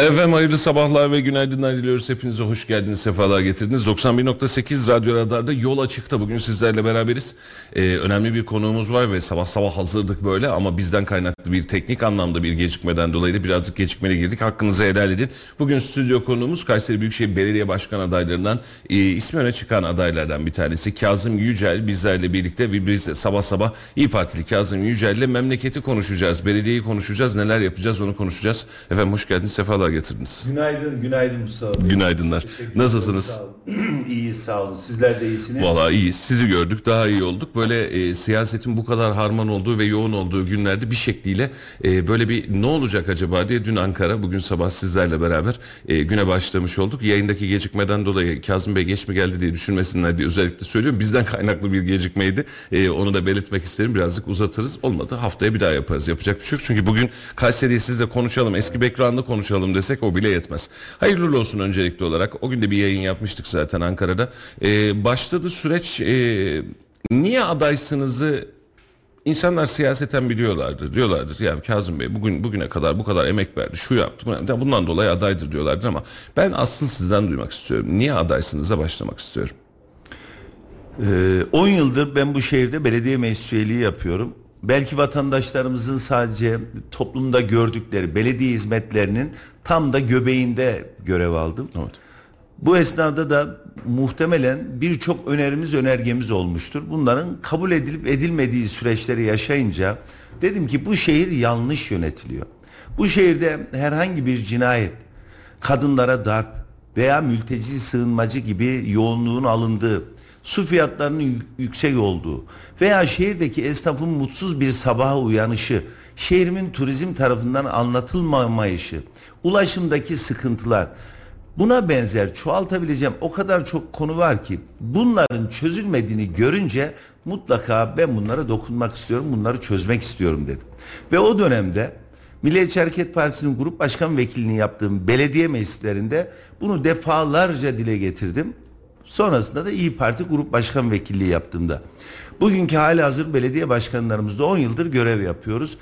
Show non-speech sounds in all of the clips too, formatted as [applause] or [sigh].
Efendim hayırlı sabahlar ve günaydınlar diliyoruz. Hepinize hoş geldiniz, sefalar getirdiniz. 91.8 Radyo Radar'da yol açıkta. Bugün sizlerle beraberiz. Ee, önemli bir konuğumuz var ve sabah sabah hazırdık böyle ama bizden kaynaklı bir teknik anlamda bir gecikmeden dolayı da birazcık gecikmeli girdik. Hakkınızı helal edin. Bugün stüdyo konuğumuz Kayseri Büyükşehir Belediye Başkan adaylarından e, ismi öne çıkan adaylardan bir tanesi. Kazım Yücel bizlerle birlikte ve biz de sabah sabah İyi Partili Kazım Yücel ile memleketi konuşacağız. Belediyeyi konuşacağız. Neler yapacağız onu konuşacağız. Efendim hoş geldiniz, sefalar getirdiniz. Günaydın, günaydın Mustafa Bey. Günaydınlar. Nasılsınız? Sağ olun. [clears throat] İyi, sağ olun. Sizler de iyisiniz. Valla iyiyiz. Sizi gördük daha iyi olduk. Böyle e, siyasetin bu kadar harman olduğu ve yoğun olduğu günlerde bir şekliyle e, böyle bir ne olacak acaba diye dün Ankara bugün sabah sizlerle beraber e, güne başlamış olduk. Yayındaki gecikmeden dolayı Kazım Bey geç mi geldi diye düşünmesinler diye özellikle söylüyorum. Bizden kaynaklı bir gecikmeydi. E, onu da belirtmek isterim. Birazcık uzatırız. Olmadı haftaya bir daha yaparız. Yapacak bir şey yok. Çünkü bugün Kayseri'yi sizle konuşalım. Eski background'da konuşalım desek o bile yetmez. Hayırlı olsun öncelikli olarak. O gün de bir yayın yapmıştık zaten Ankara'da. E, başladı süreç. E, niye adaysınızı İnsanlar siyaseten biliyorlardır. Diyorlardır yani Kazım Bey bugün bugüne kadar bu kadar emek verdi. Şu yaptı. Bundan dolayı adaydır diyorlardır ama ben asıl sizden duymak istiyorum. Niye adaysınıza başlamak istiyorum. Ee, 10 yıldır ben bu şehirde belediye meclis üyeliği yapıyorum. Belki vatandaşlarımızın sadece toplumda gördükleri belediye hizmetlerinin tam da göbeğinde görev aldım. Evet. Bu esnada da muhtemelen birçok önerimiz önergemiz olmuştur. Bunların kabul edilip edilmediği süreçleri yaşayınca dedim ki bu şehir yanlış yönetiliyor. Bu şehirde herhangi bir cinayet, kadınlara darp veya mülteci sığınmacı gibi yoğunluğun alındığı, su fiyatlarının yü- yüksek olduğu veya şehirdeki esnafın mutsuz bir sabaha uyanışı, şehrimin turizm tarafından anlatılmamayışı, ulaşımdaki sıkıntılar, Buna benzer çoğaltabileceğim o kadar çok konu var ki bunların çözülmediğini görünce mutlaka ben bunlara dokunmak istiyorum, bunları çözmek istiyorum dedim. Ve o dönemde Milliyetçi Hareket Partisi'nin grup başkan vekilliğini yaptığım belediye meclislerinde bunu defalarca dile getirdim. Sonrasında da İyi Parti grup başkan vekilliği yaptığımda. Bugünkü hali hazır belediye başkanlarımızda 10 yıldır görev yapıyoruz.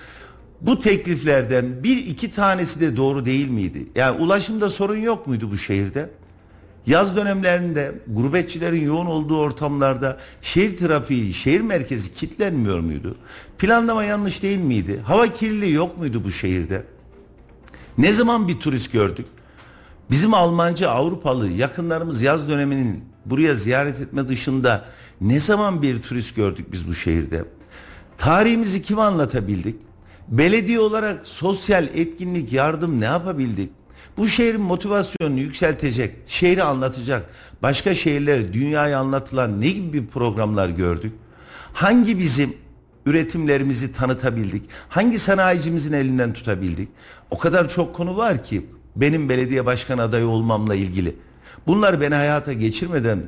Bu tekliflerden bir iki tanesi de doğru değil miydi? Yani ulaşımda sorun yok muydu bu şehirde? Yaz dönemlerinde gurbetçilerin yoğun olduğu ortamlarda şehir trafiği, şehir merkezi kilitlenmiyor muydu? Planlama yanlış değil miydi? Hava kirliliği yok muydu bu şehirde? Ne zaman bir turist gördük? Bizim Almancı, Avrupalı yakınlarımız yaz döneminin buraya ziyaret etme dışında ne zaman bir turist gördük biz bu şehirde? Tarihimizi kime anlatabildik? Belediye olarak sosyal etkinlik, yardım ne yapabildik? Bu şehrin motivasyonunu yükseltecek, şehri anlatacak, başka şehirlere, dünyaya anlatılan ne gibi bir programlar gördük? Hangi bizim üretimlerimizi tanıtabildik? Hangi sanayicimizin elinden tutabildik? O kadar çok konu var ki benim belediye başkan adayı olmamla ilgili. Bunlar beni hayata geçirmeden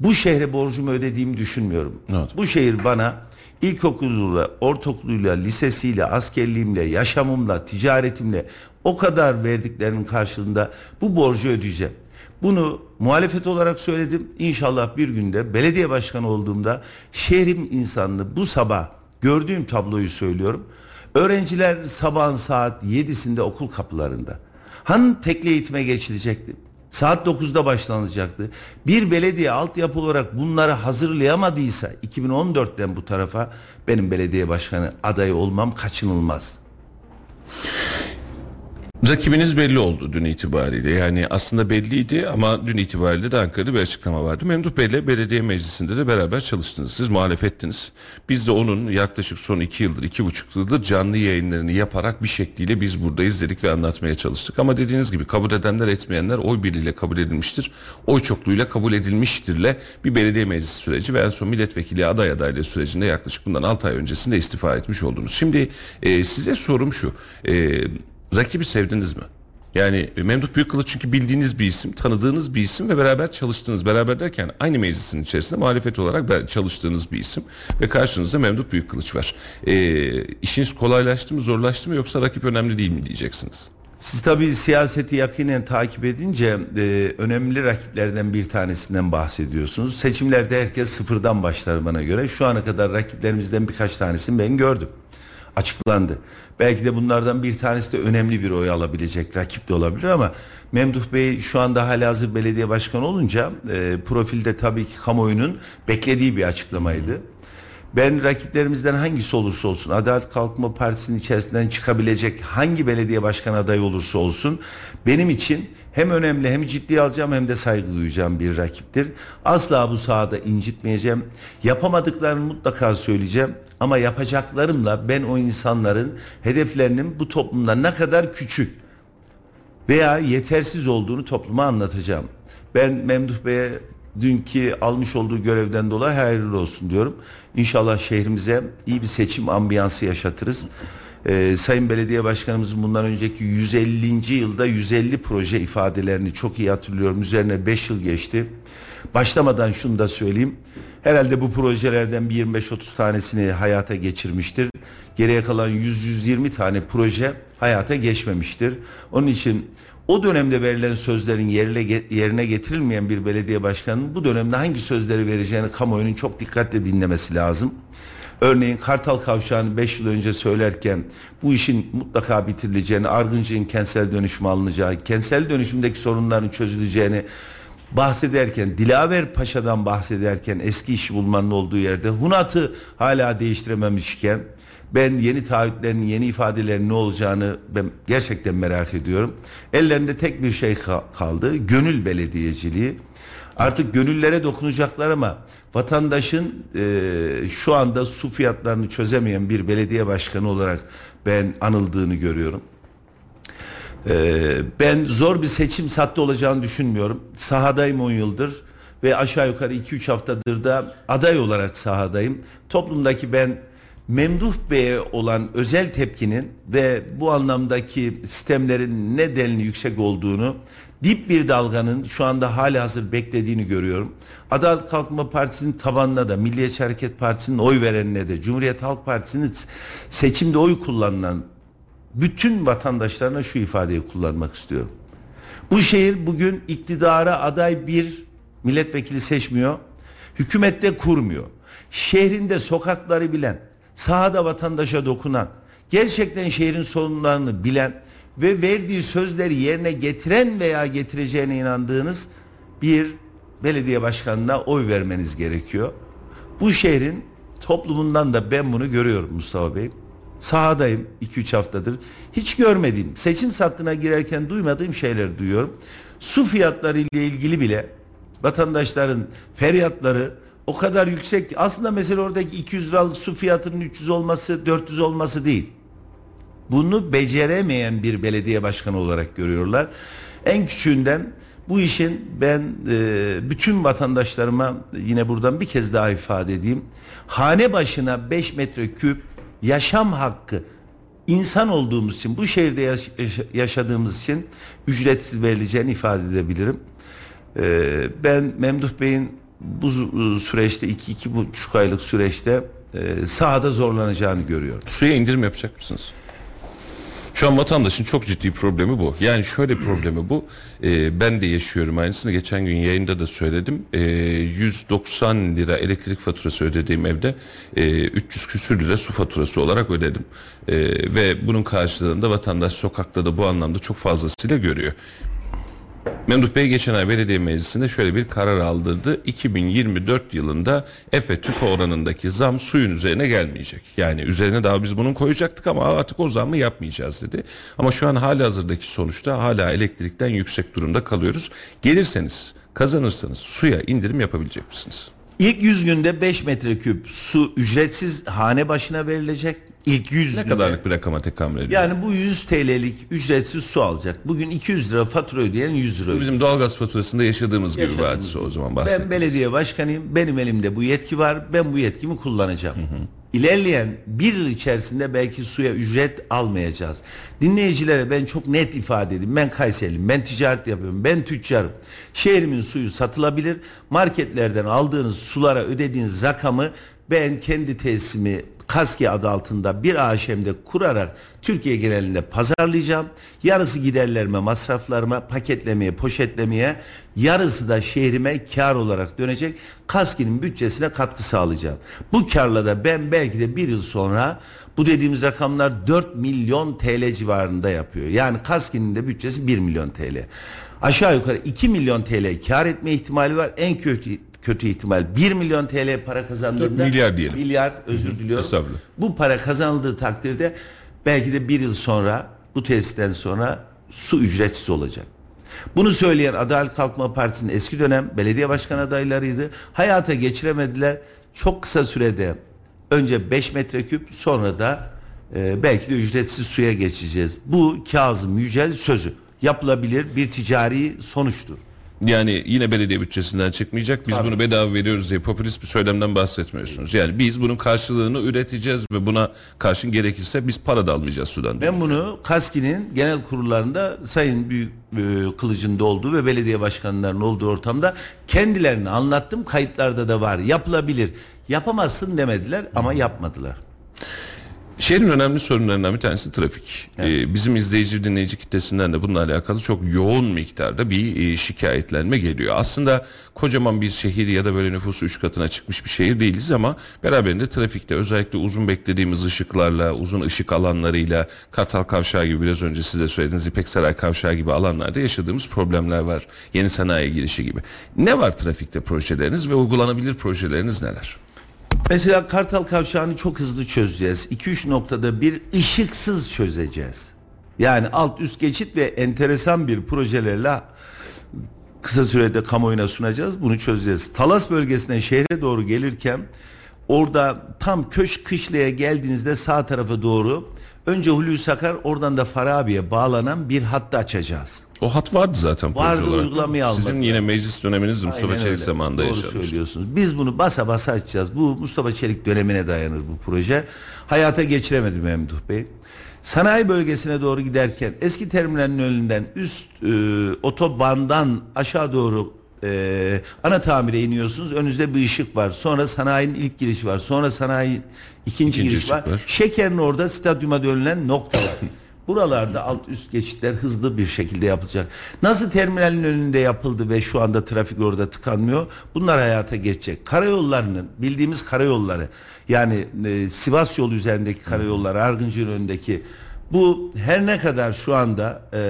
bu şehre borcumu ödediğimi düşünmüyorum. Evet. Bu şehir bana ilkokuluyla, ortaokuluyla, lisesiyle, askerliğimle, yaşamımla, ticaretimle o kadar verdiklerinin karşılığında bu borcu ödeyeceğim. Bunu muhalefet olarak söyledim. İnşallah bir günde belediye başkanı olduğumda şehrim insanını bu sabah gördüğüm tabloyu söylüyorum. Öğrenciler sabahın saat 7'sinde okul kapılarında. Hani tekli eğitime geçilecekti? Saat 9'da başlanacaktı. Bir belediye altyapı olarak bunları hazırlayamadıysa 2014'ten bu tarafa benim belediye başkanı adayı olmam kaçınılmaz. Rakibiniz belli oldu dün itibariyle. Yani aslında belliydi ama dün itibariyle de Ankara'da bir açıklama vardı. Memduh Bey'le belediye meclisinde de beraber çalıştınız. Siz muhalefettiniz. Biz de onun yaklaşık son iki yıldır, iki buçuk yıldır canlı yayınlarını yaparak bir şekliyle biz buradayız dedik ve anlatmaya çalıştık. Ama dediğiniz gibi kabul edenler etmeyenler oy birliğiyle kabul edilmiştir. Oy çokluğuyla kabul edilmiştirle bir belediye meclisi süreci ve en son milletvekili aday adaylığı sürecinde yaklaşık bundan 6 ay öncesinde istifa etmiş oldunuz. Şimdi e, size sorum şu. E, rakibi sevdiniz mi? Yani Memduh Büyükkılıç çünkü bildiğiniz bir isim, tanıdığınız bir isim ve beraber çalıştığınız, beraber derken aynı meclisin içerisinde muhalefet olarak çalıştığınız bir isim ve karşınızda Memduh Büyükkılıç var. E, işiniz kolaylaştı mı, zorlaştı mı yoksa rakip önemli değil mi diyeceksiniz? Siz tabii siyaseti yakinen takip edince e, önemli rakiplerden bir tanesinden bahsediyorsunuz. Seçimlerde herkes sıfırdan başlar bana göre. Şu ana kadar rakiplerimizden birkaç tanesini ben gördüm. Açıklandı. Belki de bunlardan bir tanesi de önemli bir oy alabilecek rakip de olabilir ama Memduh Bey şu anda halihazır belediye başkanı olunca e, profilde tabii ki kamuoyunun beklediği bir açıklamaydı. Ben rakiplerimizden hangisi olursa olsun Adalet Kalkınma Partisi'nin içerisinden çıkabilecek hangi belediye başkan adayı olursa olsun benim için hem önemli hem ciddiye alacağım hem de saygı duyacağım bir rakiptir. Asla bu sahada incitmeyeceğim. Yapamadıklarını mutlaka söyleyeceğim ama yapacaklarımla ben o insanların hedeflerinin bu toplumda ne kadar küçük veya yetersiz olduğunu topluma anlatacağım. Ben Memduh Bey'e dünkü almış olduğu görevden dolayı hayırlı olsun diyorum. İnşallah şehrimize iyi bir seçim ambiyansı yaşatırız. Ee, Sayın Belediye Başkanımızın bundan önceki 150. yılda 150 proje ifadelerini çok iyi hatırlıyorum. Üzerine 5 yıl geçti. Başlamadan şunu da söyleyeyim. Herhalde bu projelerden bir 25-30 tanesini hayata geçirmiştir. Geriye kalan 100-120 tane proje hayata geçmemiştir. Onun için o dönemde verilen sözlerin yerine, yerine getirilmeyen bir belediye başkanının bu dönemde hangi sözleri vereceğini kamuoyunun çok dikkatle dinlemesi lazım. Örneğin Kartal Kavşağı'nı 5 yıl önce söylerken bu işin mutlaka bitirileceğini, Argıncı'nın kentsel dönüşüm alınacağı, kentsel dönüşümdeki sorunların çözüleceğini bahsederken, Dilaver Paşa'dan bahsederken eski işi bulmanın olduğu yerde Hunat'ı hala değiştirememişken ben yeni taahhütlerin, yeni ifadelerin ne olacağını ben gerçekten merak ediyorum. Ellerinde tek bir şey kaldı. Gönül belediyeciliği. Artık gönüllere dokunacaklar ama vatandaşın e, şu anda su fiyatlarını çözemeyen bir belediye başkanı olarak ben anıldığını görüyorum. E, ben zor bir seçim sattı olacağını düşünmüyorum. Sahadayım 10 yıldır ve aşağı yukarı 2-3 haftadır da aday olarak sahadayım. Toplumdaki ben Memduh Bey'e olan özel tepkinin ve bu anlamdaki sistemlerin ne denli yüksek olduğunu dip bir dalganın şu anda hali hazır beklediğini görüyorum. Adalet Kalkınma Partisi'nin tabanına da Milliyetçi Hareket Partisi'nin oy verenine de Cumhuriyet Halk Partisi'nin seçimde oy kullanılan bütün vatandaşlarına şu ifadeyi kullanmak istiyorum. Bu şehir bugün iktidara aday bir milletvekili seçmiyor. Hükümette kurmuyor. Şehrinde sokakları bilen, sahada vatandaşa dokunan, gerçekten şehrin sorunlarını bilen ve verdiği sözleri yerine getiren veya getireceğine inandığınız bir belediye başkanına oy vermeniz gerekiyor. Bu şehrin toplumundan da ben bunu görüyorum Mustafa Bey. Sahadayım 2-3 haftadır. Hiç görmediğim, seçim sattığına girerken duymadığım şeyler duyuyorum. Su fiyatları ile ilgili bile vatandaşların feryatları o kadar yüksek ki aslında mesela oradaki 200 liralık su fiyatının 300 olması 400 olması değil. Bunu beceremeyen bir belediye başkanı olarak görüyorlar. En küçüğünden bu işin ben e, bütün vatandaşlarıma yine buradan bir kez daha ifade edeyim. Hane başına 5 metreküp yaşam hakkı insan olduğumuz için bu şehirde yaş- yaşadığımız için ücretsiz verileceğini ifade edebilirim. E, ben Memduh Bey'in bu süreçte iki iki buçuk aylık süreçte e, sahada zorlanacağını görüyorum. Suya indirim yapacak mısınız? Şu an vatandaşın çok ciddi problemi bu. Yani şöyle problemi bu. E, ben de yaşıyorum aynısını. Geçen gün yayında da söyledim. E, 190 lira elektrik faturası ödediğim evde e, 300 küsür lira su faturası olarak ödedim. E, ve bunun karşılığında vatandaş sokakta da bu anlamda çok fazlasıyla görüyor. Memduh Bey geçen ay belediye meclisinde şöyle bir karar aldırdı. 2024 yılında Efe tüfe oranındaki zam suyun üzerine gelmeyecek. Yani üzerine daha biz bunun koyacaktık ama artık o zammı yapmayacağız dedi. Ama şu an hali hazırdaki sonuçta hala elektrikten yüksek durumda kalıyoruz. Gelirseniz kazanırsanız suya indirim yapabilecek misiniz? İlk 100 günde 5 metreküp su ücretsiz hane başına verilecek. İlk 100 Ne günde. kadarlık bir rakama tekamül ediyor? Yani bu 100 TL'lik ücretsiz su alacak. Bugün 200 lira fatura ödeyen 100 lira ödeyecek. Bizim doğalgaz faturasında yaşadığımız gibi bir Yaşadığımız hadise o zaman Ben bahsedelim. belediye başkanıyım. Benim elimde bu yetki var. Ben bu yetkimi kullanacağım. İlerleyen bir yıl içerisinde belki suya ücret almayacağız. Dinleyicilere ben çok net ifade edeyim. Ben Kayseriliyim. Ben ticaret yapıyorum. Ben tüccarım. Şehrimin suyu satılabilir. Marketlerden aldığınız sulara ödediğiniz rakamı ben kendi tesisimi Kaski adı altında bir AŞM'de kurarak Türkiye genelinde pazarlayacağım. Yarısı giderlerime, masraflarıma, paketlemeye, poşetlemeye, yarısı da şehrime kar olarak dönecek. Kaski'nin bütçesine katkı sağlayacağım. Bu karla da ben belki de bir yıl sonra bu dediğimiz rakamlar 4 milyon TL civarında yapıyor. Yani Kaski'nin de bütçesi 1 milyon TL. Aşağı yukarı 2 milyon TL kar etme ihtimali var. En kötü kötü ihtimal 1 milyon TL para kazandığında milyar diyelim. milyar özür diliyorum. Bu para kazanıldığı takdirde belki de bir yıl sonra bu tesisten sonra su ücretsiz olacak. Bunu söyleyen Adalet Kalkınma Partisi'nin eski dönem belediye başkan adaylarıydı. Hayata geçiremediler. Çok kısa sürede önce 5 metreküp sonra da e, belki de ücretsiz suya geçeceğiz. Bu Kazım Yücel sözü. Yapılabilir bir ticari sonuçtur. Yani yine belediye bütçesinden çıkmayacak. Biz bunu bedava veriyoruz diye popülist bir söylemden bahsetmiyorsunuz. Yani biz bunun karşılığını üreteceğiz ve buna karşın gerekirse biz para da almayacağız sudan. Ben bunu KASKİ'nin genel kurullarında Sayın Büyük e, Kılıç'ın da olduğu ve belediye başkanlarının olduğu ortamda kendilerini anlattım. Kayıtlarda da var. Yapılabilir. Yapamazsın demediler ama yapmadılar. Şehrin önemli sorunlarından bir tanesi trafik. Ee, bizim izleyici dinleyici kitlesinden de bununla alakalı çok yoğun miktarda bir e, şikayetlenme geliyor. Aslında kocaman bir şehir ya da böyle nüfusu üç katına çıkmış bir şehir değiliz ama beraberinde trafikte özellikle uzun beklediğimiz ışıklarla, uzun ışık alanlarıyla, Kartal Kavşağı gibi biraz önce size söylediğiniz İpek Saray Kavşağı gibi alanlarda yaşadığımız problemler var. Yeni sanayi girişi gibi. Ne var trafikte projeleriniz ve uygulanabilir projeleriniz neler? Mesela Kartal Kavşağı'nı çok hızlı çözeceğiz. 2-3 noktada bir ışıksız çözeceğiz. Yani alt üst geçit ve enteresan bir projelerle kısa sürede kamuoyuna sunacağız. Bunu çözeceğiz. Talas bölgesinden şehre doğru gelirken orada tam Köşk Kışla'ya geldiğinizde sağ tarafa doğru önce Hulusi Akar oradan da Farabi'ye bağlanan bir hattı açacağız. O hat vardı zaten proje Vardı, olarak. uygulamaya Sizin yine meclis döneminiz Mustafa Aynen Çelik öyle. zamanında Doğru yaşanmıştı. söylüyorsunuz. Biz bunu basa basa açacağız. Bu Mustafa Çelik dönemine dayanır bu proje. Hayata geçiremedi Memduh Bey. Sanayi bölgesine doğru giderken eski terminalin önünden üst e, otobandan aşağı doğru e, ana tamire iniyorsunuz. Önünüzde bir ışık var. Sonra sanayinin ilk girişi var. Sonra sanayi ikinci, İkinci giriş ışık var. var. Şekerin orada stadyuma dönülen noktalar. [laughs] Buralarda alt üst geçitler hızlı bir şekilde yapılacak. Nasıl terminalin önünde yapıldı ve şu anda trafik orada tıkanmıyor? Bunlar hayata geçecek. Karayollarının bildiğimiz karayolları yani e, Sivas yolu üzerindeki karayollar, Argıncı'nın önündeki bu her ne kadar şu anda e,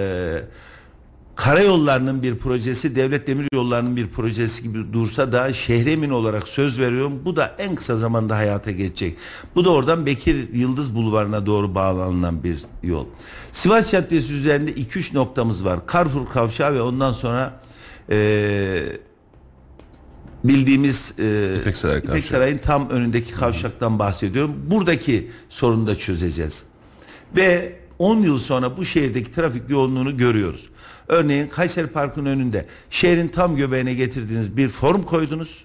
karayollarının bir projesi, devlet demir yollarının bir projesi gibi dursa da şehremin olarak söz veriyorum. Bu da en kısa zamanda hayata geçecek. Bu da oradan Bekir Yıldız Bulvarı'na doğru bağlanılan bir yol. Sivas Caddesi üzerinde 2-3 noktamız var. Carrefour Kavşağı ve ondan sonra eee bildiğimiz e, İpek Saray İpek. Saray'ın tam önündeki kavşaktan bahsediyorum. Buradaki sorunu da çözeceğiz. Ve 10 yıl sonra bu şehirdeki trafik yoğunluğunu görüyoruz. Örneğin Kayseri Park'ın önünde şehrin tam göbeğine getirdiğiniz bir form koydunuz.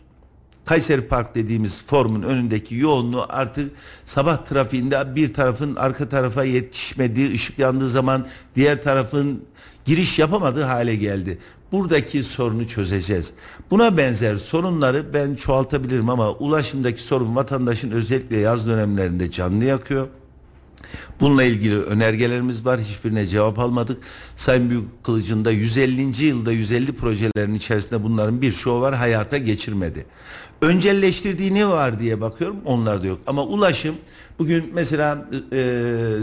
Kayseri Park dediğimiz formun önündeki yoğunluğu artık sabah trafiğinde bir tarafın arka tarafa yetişmediği, ışık yandığı zaman diğer tarafın giriş yapamadığı hale geldi. Buradaki sorunu çözeceğiz. Buna benzer sorunları ben çoğaltabilirim ama ulaşımdaki sorun vatandaşın özellikle yaz dönemlerinde canlı yakıyor. Bununla ilgili önergelerimiz var. Hiçbirine cevap almadık. Sayın Büyük Kılıç'ın da 150. yılda 150 projelerin içerisinde bunların bir çoğu var hayata geçirmedi. Öncelleştirdiği ne var diye bakıyorum onlar da yok. Ama ulaşım bugün mesela e,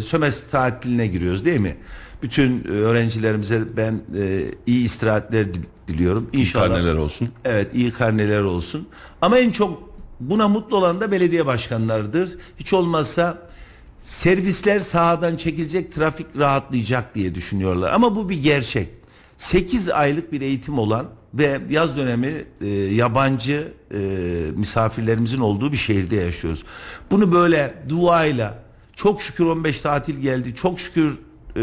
sömestr tatiline giriyoruz değil mi? Bütün öğrencilerimize ben e, iyi istirahatler dil- diliyorum. İnşallah. Karneler olsun. Evet iyi karneler olsun. Ama en çok buna mutlu olan da belediye başkanlarıdır. Hiç olmazsa servisler sahadan çekilecek, trafik rahatlayacak diye düşünüyorlar. Ama bu bir gerçek. 8 aylık bir eğitim olan ve yaz dönemi e, yabancı e, misafirlerimizin olduğu bir şehirde yaşıyoruz. Bunu böyle duayla çok şükür 15 tatil geldi. Çok şükür e,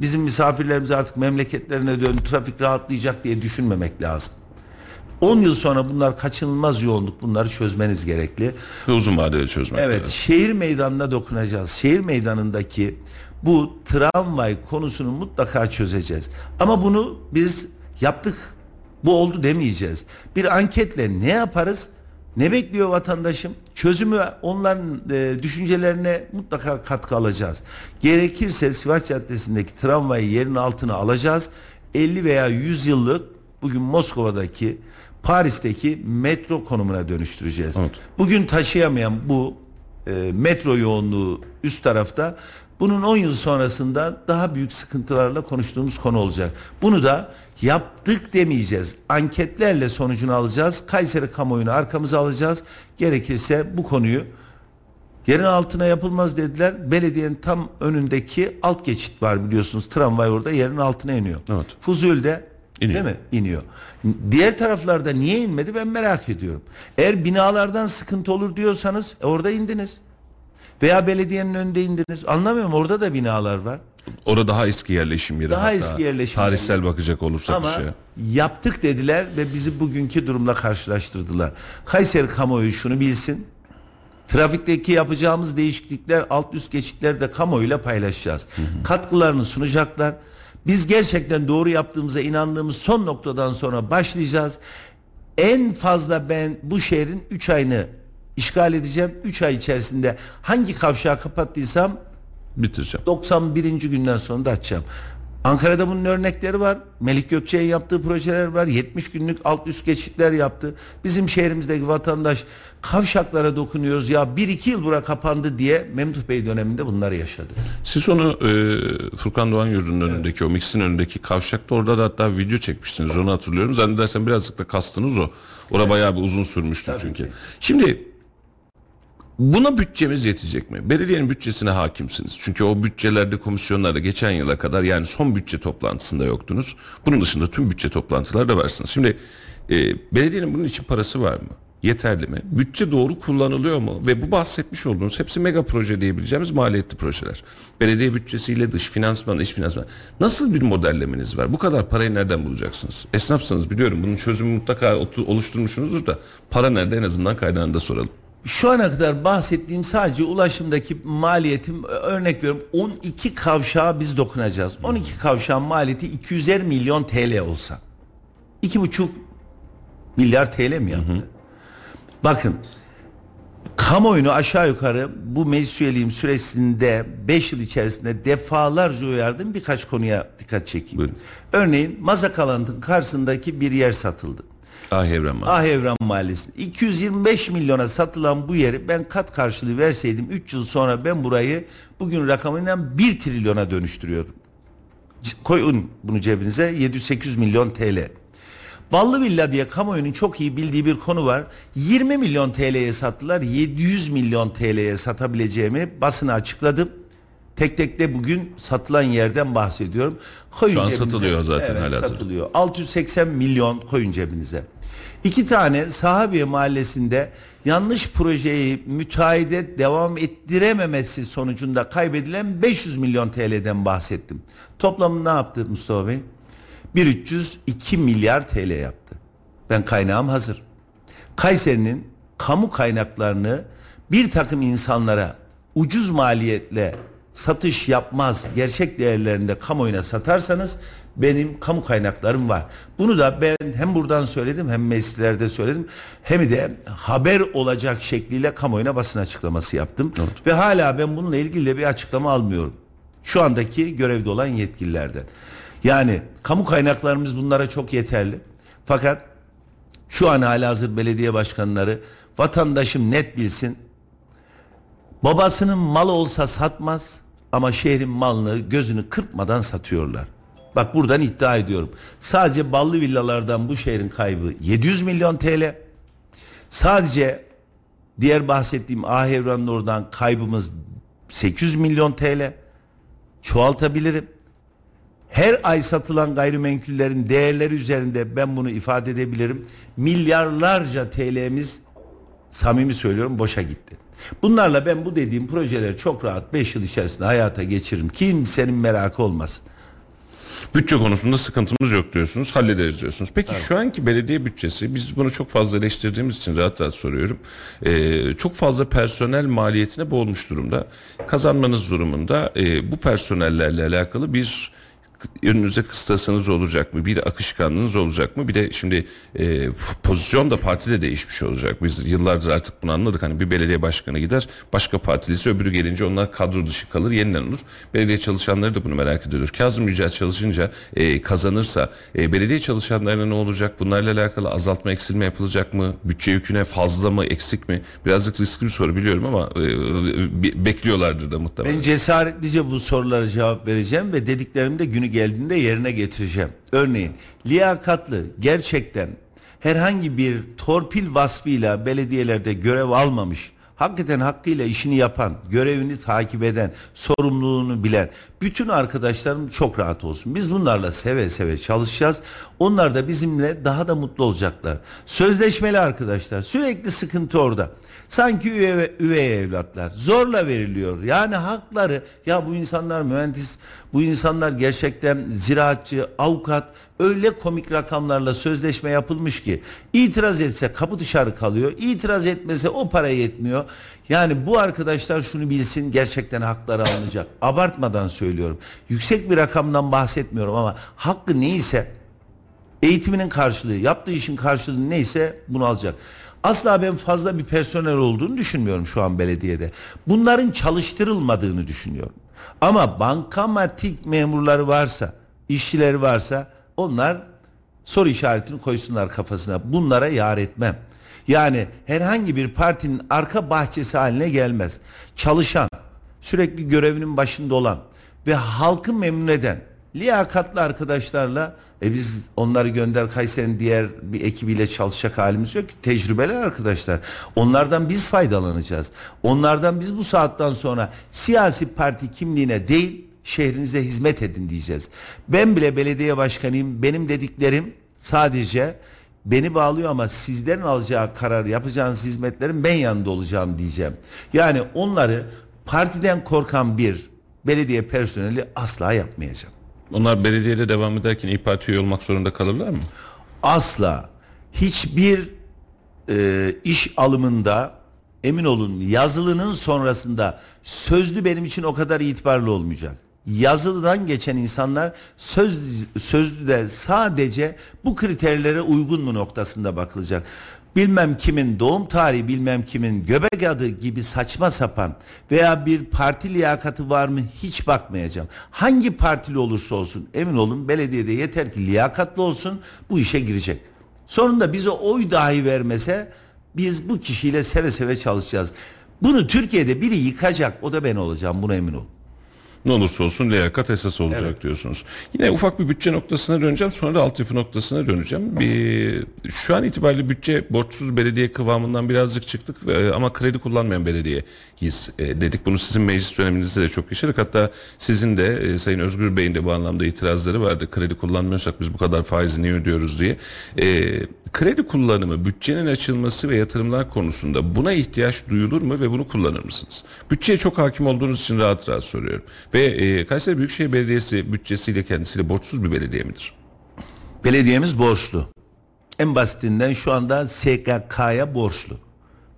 bizim misafirlerimiz artık memleketlerine döndü. Trafik rahatlayacak diye düşünmemek lazım. 10 yıl sonra bunlar kaçınılmaz yoğunluk. Bunları çözmeniz gerekli. Ve uzun vadede çözmek Evet, lazım. şehir meydanına dokunacağız. Şehir meydanındaki bu tramvay konusunu mutlaka çözeceğiz. Ama bunu biz yaptık, bu oldu demeyeceğiz. Bir anketle ne yaparız? Ne bekliyor vatandaşım? Çözümü onların e, düşüncelerine mutlaka katkı alacağız. Gerekirse Sivas Caddesi'ndeki tramvayı yerin altına alacağız. 50 veya 100 yıllık bugün Moskova'daki Paris'teki metro konumuna dönüştüreceğiz. Evet. Bugün taşıyamayan bu e, metro yoğunluğu üst tarafta bunun 10 yıl sonrasında daha büyük sıkıntılarla konuştuğumuz konu olacak. Bunu da yaptık demeyeceğiz. Anketlerle sonucunu alacağız. Kayseri kamuoyunu arkamıza alacağız. Gerekirse bu konuyu yerin altına yapılmaz dediler. Belediyenin tam önündeki alt geçit var biliyorsunuz. Tramvay orada yerin altına iniyor. Evet. Fuzul'de İniyor. değil mi? İniyor. Diğer taraflarda niye inmedi ben merak ediyorum. Eğer binalardan sıkıntı olur diyorsanız e, orada indiniz. Veya belediyenin önünde indiniz. Anlamıyorum orada da binalar var. Orada daha eski yerleşim yeri. Daha hatta. eski yerleşim Tarihsel bakacak olursak Ama şeye. yaptık dediler ve bizi bugünkü durumla karşılaştırdılar. Kayseri kamuoyu şunu bilsin. Trafikteki yapacağımız değişiklikler alt üst geçitlerde kamuoyuyla paylaşacağız. Katkılarını sunacaklar. Biz gerçekten doğru yaptığımıza inandığımız son noktadan sonra başlayacağız. En fazla ben bu şehrin 3 ayını işgal edeceğim. 3 ay içerisinde hangi kavşağı kapattıysam Bitireceğim. 91. günden sonra da açacağım. Ankara'da bunun örnekleri var. Melik Gökçe'nin yaptığı projeler var. 70 günlük alt üst geçitler yaptı. Bizim şehrimizdeki vatandaş kavşaklara dokunuyoruz. Ya 1-2 yıl bura kapandı diye Memduh Bey döneminde bunları yaşadı. Siz onu e, Furkan Doğan Yurdu'nun önündeki o mixin önündeki kavşakta orada da hatta video çekmiştiniz onu hatırlıyorum. Zannedersem birazcık da kastınız o. Orada bayağı bir uzun sürmüştü çünkü. Şimdi buna bütçemiz yetecek mi? Belediyenin bütçesine hakimsiniz. Çünkü o bütçelerde komisyonlarda geçen yıla kadar yani son bütçe toplantısında yoktunuz. Bunun dışında tüm bütçe toplantıları da varsınız. Şimdi e, belediyenin bunun için parası var mı? Yeterli mi? Bütçe doğru kullanılıyor mu? Ve bu bahsetmiş olduğunuz hepsi mega proje diyebileceğimiz maliyetli projeler. Belediye bütçesiyle dış finansman, iç finansman. Nasıl bir modellemeniz var? Bu kadar parayı nereden bulacaksınız? Esnafsınız biliyorum. Bunun çözümü mutlaka oluşturmuşsunuzdur da para nerede en azından kaynağını da soralım. Şu ana kadar bahsettiğim sadece ulaşımdaki maliyetim örnek veriyorum 12 kavşağa biz dokunacağız. 12 kavşağın maliyeti 250 milyon TL olsa. 2,5 milyar TL mi yaptı? Bakın kamuoyunu aşağı yukarı bu meclis üyeliğim süresinde 5 yıl içerisinde defalarca uyardım birkaç konuya dikkat çekeyim. Buyurun. Örneğin Mazakalant'ın karşısındaki bir yer satıldı. Ah Evren var. Ah Evren Mahallesi'nde 225 milyona satılan bu yeri ben kat karşılığı verseydim 3 yıl sonra ben burayı bugün rakamıyla 1 trilyona dönüştürüyordum. Koyun bunu cebinize 700-800 milyon TL. Ballı Villa diye kamuoyunun çok iyi bildiği bir konu var. 20 milyon TL'ye sattılar. 700 milyon TL'ye satabileceğimi basına açıkladım. Tek tek de bugün satılan yerden bahsediyorum. Koyun Şu an cebinize. satılıyor zaten evet, halihazırda. satılıyor. 680 milyon koyun cebinize. İki tane Sahabiye Mahallesi'nde yanlış projeyi müteahhide devam ettirememesi sonucunda kaybedilen 500 milyon TL'den bahsettim. Toplamı ne yaptı Mustafa Bey? 1302 milyar TL yaptı. Ben kaynağım hazır. Kayseri'nin kamu kaynaklarını bir takım insanlara ucuz maliyetle satış yapmaz gerçek değerlerinde kamuoyuna satarsanız benim kamu kaynaklarım var. Bunu da ben hem buradan söyledim hem meclislerde söyledim hem de haber olacak şekliyle kamuoyuna basın açıklaması yaptım. Ve hala ben bununla ilgili de bir açıklama almıyorum. Şu andaki görevde olan yetkililerden. Yani kamu kaynaklarımız bunlara çok yeterli. Fakat şu an halihazır belediye başkanları vatandaşım net bilsin. Babasının malı olsa satmaz, ama şehrin malını gözünü kırpmadan satıyorlar. Bak buradan iddia ediyorum. Sadece ballı villalardan bu şehrin kaybı 700 milyon TL. Sadece diğer bahsettiğim Ahevran'ın oradan kaybımız 800 milyon TL. Çoğaltabilirim. Her ay satılan gayrimenkullerin değerleri üzerinde ben bunu ifade edebilirim. Milyarlarca TL'miz samimi söylüyorum boşa gitti. Bunlarla ben bu dediğim projeleri çok rahat 5 yıl içerisinde hayata geçiririm. Kimsenin merakı olmasın. Bütçe konusunda sıkıntımız yok diyorsunuz. Hallederiz diyorsunuz. Peki şu anki belediye bütçesi biz bunu çok fazla eleştirdiğimiz için rahat rahat soruyorum. Ee, çok fazla personel maliyetine boğulmuş durumda. Kazanmanız durumunda e, bu personellerle alakalı bir önünüze kıstasınız olacak mı? Bir akışkanlığınız olacak mı? Bir de şimdi e, pozisyon da partide değişmiş olacak. Biz yıllardır artık bunu anladık. Hani bir belediye başkanı gider, başka partilisi öbürü gelince onlar kadro dışı kalır, yeniden olur. Belediye çalışanları da bunu merak ediyordur. Kazım Yücel çalışınca e, kazanırsa e, belediye çalışanlarına ne olacak? Bunlarla alakalı azaltma, eksilme yapılacak mı? Bütçe yüküne fazla mı, eksik mi? Birazcık riskli bir soru biliyorum ama e, be- bekliyorlardır da muhtemelen. Ben cesaretlice bu sorulara cevap vereceğim ve dediklerimi de günü geldiğinde yerine getireceğim. Örneğin liyakatlı gerçekten herhangi bir torpil vasfıyla belediyelerde görev almamış, hakikaten hakkıyla işini yapan, görevini takip eden, sorumluluğunu bilen bütün arkadaşlarım çok rahat olsun. Biz bunlarla seve seve çalışacağız. Onlar da bizimle daha da mutlu olacaklar. Sözleşmeli arkadaşlar. Sürekli sıkıntı orada. Sanki üvey, üvey evlatlar zorla veriliyor. Yani hakları ya bu insanlar mühendis, bu insanlar gerçekten ziraatçı, avukat öyle komik rakamlarla sözleşme yapılmış ki itiraz etse kapı dışarı kalıyor. İtiraz etmese o para yetmiyor. Yani bu arkadaşlar şunu bilsin gerçekten hakları alınacak. Abartmadan söylüyorum. Yüksek bir rakamdan bahsetmiyorum ama hakkı neyse eğitiminin karşılığı, yaptığı işin karşılığı neyse bunu alacak. Asla ben fazla bir personel olduğunu düşünmüyorum şu an belediyede. Bunların çalıştırılmadığını düşünüyorum. Ama bankamatik memurları varsa, işçileri varsa onlar soru işaretini koysunlar kafasına. Bunlara yar etmem. Yani herhangi bir partinin arka bahçesi haline gelmez. Çalışan, sürekli görevinin başında olan ve halkı memnun eden liyakatlı arkadaşlarla e biz onları gönder Kayseri'nin diğer bir ekibiyle çalışacak halimiz yok ki. Tecrübeli arkadaşlar. Onlardan biz faydalanacağız. Onlardan biz bu saatten sonra siyasi parti kimliğine değil şehrinize hizmet edin diyeceğiz. Ben bile belediye başkanıyım. Benim dediklerim sadece beni bağlıyor ama sizlerin alacağı karar yapacağınız hizmetlerin ben yanında olacağım diyeceğim. Yani onları partiden korkan bir belediye personeli asla yapmayacağım. Onlar belediyede devam ederken İYİ Parti üye olmak zorunda kalırlar mı? asla hiçbir e, iş alımında emin olun yazılının sonrasında sözlü benim için o kadar itibarlı olmayacak. Yazılıdan geçen insanlar söz, sözlü de sadece bu kriterlere uygun mu noktasında bakılacak. Bilmem kimin doğum tarihi bilmem kimin göbek adı gibi saçma sapan veya bir parti liyakatı var mı hiç bakmayacağım. Hangi partili olursa olsun emin olun belediyede yeter ki liyakatlı olsun bu işe girecek. Sonunda bize oy dahi vermese biz bu kişiyle seve seve çalışacağız. Bunu Türkiye'de biri yıkacak o da ben olacağım buna emin olun. Ne olursa olsun liyakat esas olacak Evet. diyorsunuz. Yine ufak bir bütçe noktasına döneceğim sonra da altyapı noktasına döneceğim. Bir, şu an itibariyle bütçe borçsuz belediye kıvamından birazcık çıktık e, ama kredi kullanmayan belediyeyiz e, dedik. Bunu sizin meclis döneminizde de çok yaşadık. Hatta sizin de e, Sayın Özgür Bey'in de bu anlamda itirazları vardı. Kredi kullanmıyorsak biz bu kadar faizi niye ödüyoruz diye. Kredi kullanımı, bütçenin açılması ve yatırımlar konusunda buna ihtiyaç duyulur mu ve bunu kullanır mısınız? Bütçeye çok hakim olduğunuz için rahat rahat soruyorum. Ve e, Kayseri Büyükşehir Belediyesi bütçesiyle kendisiyle borçsuz bir belediye midir? Belediyemiz borçlu. En basitinden şu anda SKK'ya borçlu.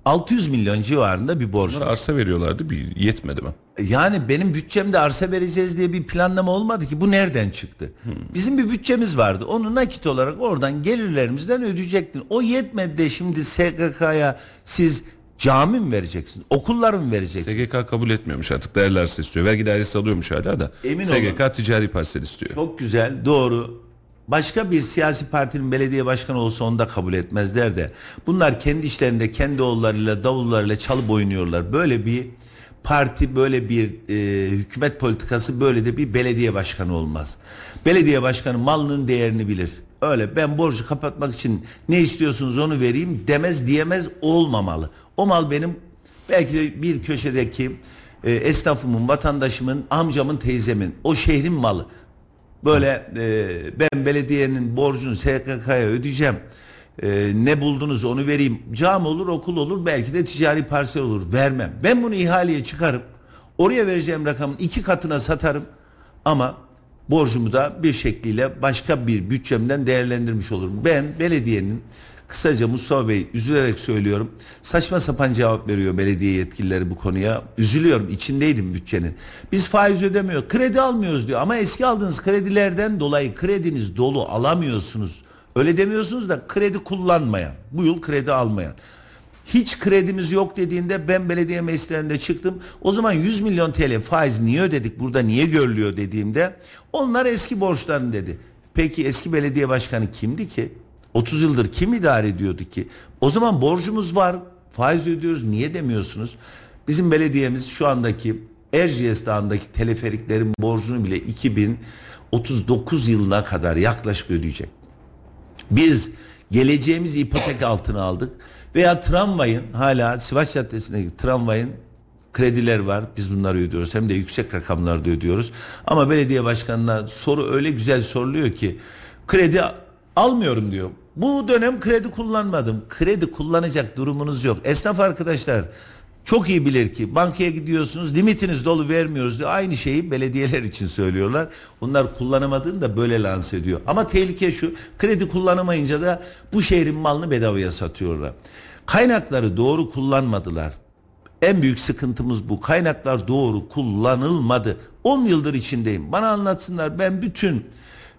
600 milyon civarında bir borç. Bunlara arsa veriyorlardı bir yetmedi mi? Yani benim bütçemde arsa vereceğiz diye bir planlama olmadı ki. Bu nereden çıktı? Bizim bir bütçemiz vardı. Onu nakit olarak oradan gelirlerimizden ödeyecektin. O yetmedi de şimdi SGK'ya siz cami mi vereceksiniz? Okullar mı vereceksiniz? SGK kabul etmiyormuş artık değerli arsa istiyor. Vergi dairesi alıyormuş hala da. Emin SGK olun. ticari parsel istiyor. Çok güzel, doğru. Başka bir siyasi partinin belediye başkanı olsa onu da kabul etmezler de. Bunlar kendi işlerinde kendi oğullarıyla, davullarıyla çalıp oynuyorlar. Böyle bir parti böyle bir e, hükümet politikası böyle de bir belediye başkanı olmaz. Belediye başkanı malının değerini bilir. Öyle ben borcu kapatmak için ne istiyorsunuz onu vereyim demez diyemez olmamalı. O mal benim belki de bir köşedeki e, esnafımın, vatandaşımın, amcamın, teyzemin, o şehrin malı. Böyle e, ben belediyenin borcunu SKK'ya ödeyeceğim. E, ne buldunuz onu vereyim. Cam olur, okul olur, belki de ticari parsel olur. Vermem. Ben bunu ihaleye çıkarıp oraya vereceğim rakamın iki katına satarım. Ama borcumu da bir şekliyle başka bir bütçemden değerlendirmiş olurum. Ben belediyenin kısaca Mustafa Bey üzülerek söylüyorum. Saçma sapan cevap veriyor belediye yetkilileri bu konuya. Üzülüyorum içindeydim bütçenin. Biz faiz ödemiyor kredi almıyoruz diyor. Ama eski aldığınız kredilerden dolayı krediniz dolu alamıyorsunuz. Öyle demiyorsunuz da kredi kullanmayan bu yıl kredi almayan. Hiç kredimiz yok dediğinde ben belediye meclislerinde çıktım. O zaman 100 milyon TL faiz niye ödedik burada niye görülüyor dediğimde onlar eski borçların dedi. Peki eski belediye başkanı kimdi ki? 30 yıldır kim idare ediyordu ki? O zaman borcumuz var. Faiz ödüyoruz. Niye demiyorsunuz? Bizim belediyemiz şu andaki Erciyes Dağı'ndaki teleferiklerin borcunu bile 2039 yılına kadar yaklaşık ödeyecek. Biz geleceğimizi ipotek altına aldık veya tramvayın hala Sivas Caddesi'ndeki tramvayın krediler var. Biz bunları ödüyoruz. Hem de yüksek rakamlarda ödüyoruz. Ama belediye başkanına soru öyle güzel soruluyor ki kredi almıyorum diyor. Bu dönem kredi kullanmadım. Kredi kullanacak durumunuz yok. Esnaf arkadaşlar çok iyi bilir ki bankaya gidiyorsunuz limitiniz dolu vermiyoruz diyor. Aynı şeyi belediyeler için söylüyorlar. Bunlar kullanamadığını da böyle lanse ediyor. Ama tehlike şu kredi kullanamayınca da bu şehrin malını bedavaya satıyorlar. Kaynakları doğru kullanmadılar. En büyük sıkıntımız bu. Kaynaklar doğru kullanılmadı. 10 yıldır içindeyim. Bana anlatsınlar. Ben bütün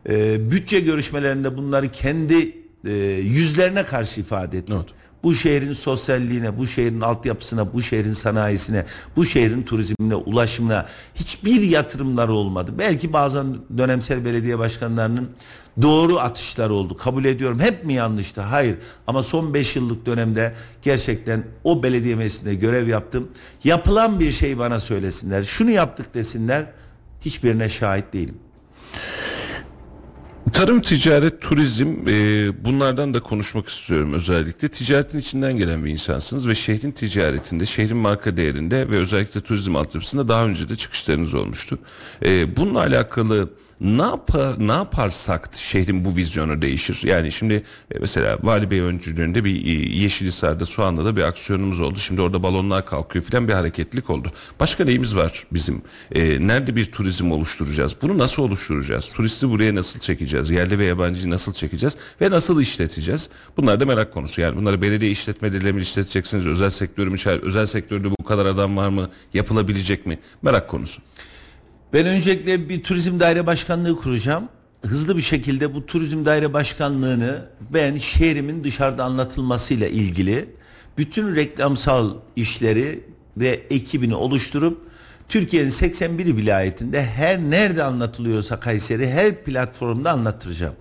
e, bütçe görüşmelerinde bunları kendi e, yüzlerine karşı ifade ettim. Evet. Bu şehrin sosyalliğine, bu şehrin altyapısına, bu şehrin sanayisine, bu şehrin turizmine, ulaşımına hiçbir yatırımları olmadı. Belki bazen dönemsel belediye başkanlarının doğru atışları oldu. Kabul ediyorum. Hep mi yanlıştı? Hayır. Ama son 5 yıllık dönemde gerçekten o belediye meclisinde görev yaptım. Yapılan bir şey bana söylesinler. Şunu yaptık desinler. Hiçbirine şahit değilim. Tarım, ticaret, turizm e, bunlardan da konuşmak istiyorum özellikle. Ticaretin içinden gelen bir insansınız ve şehrin ticaretinde, şehrin marka değerinde ve özellikle turizm altyapısında daha önce de çıkışlarınız olmuştu. E, bununla alakalı ne yapar ne yaparsak şehrin bu vizyonu değişir. Yani şimdi e, mesela Vali Bey öncülüğünde bir e, Yeşilhisar'da Soğan'da da bir aksiyonumuz oldu. Şimdi orada balonlar kalkıyor filan bir hareketlilik oldu. Başka neyimiz var bizim? E, nerede bir turizm oluşturacağız? Bunu nasıl oluşturacağız? Turisti buraya nasıl çekeceğiz? Yerli ve yabancıyı nasıl çekeceğiz? Ve nasıl işleteceğiz? Bunlar da merak konusu. Yani bunları belediye işletmeleriyle mi işleteceksiniz? Özel sektörü mü? Özel sektörde bu kadar adam var mı? Yapılabilecek mi? Merak konusu. Ben öncelikle bir turizm daire başkanlığı kuracağım. Hızlı bir şekilde bu turizm daire başkanlığını ben şehrimin dışarıda anlatılmasıyla ilgili bütün reklamsal işleri ve ekibini oluşturup Türkiye'nin 81 vilayetinde her nerede anlatılıyorsa Kayseri her platformda anlattıracağım.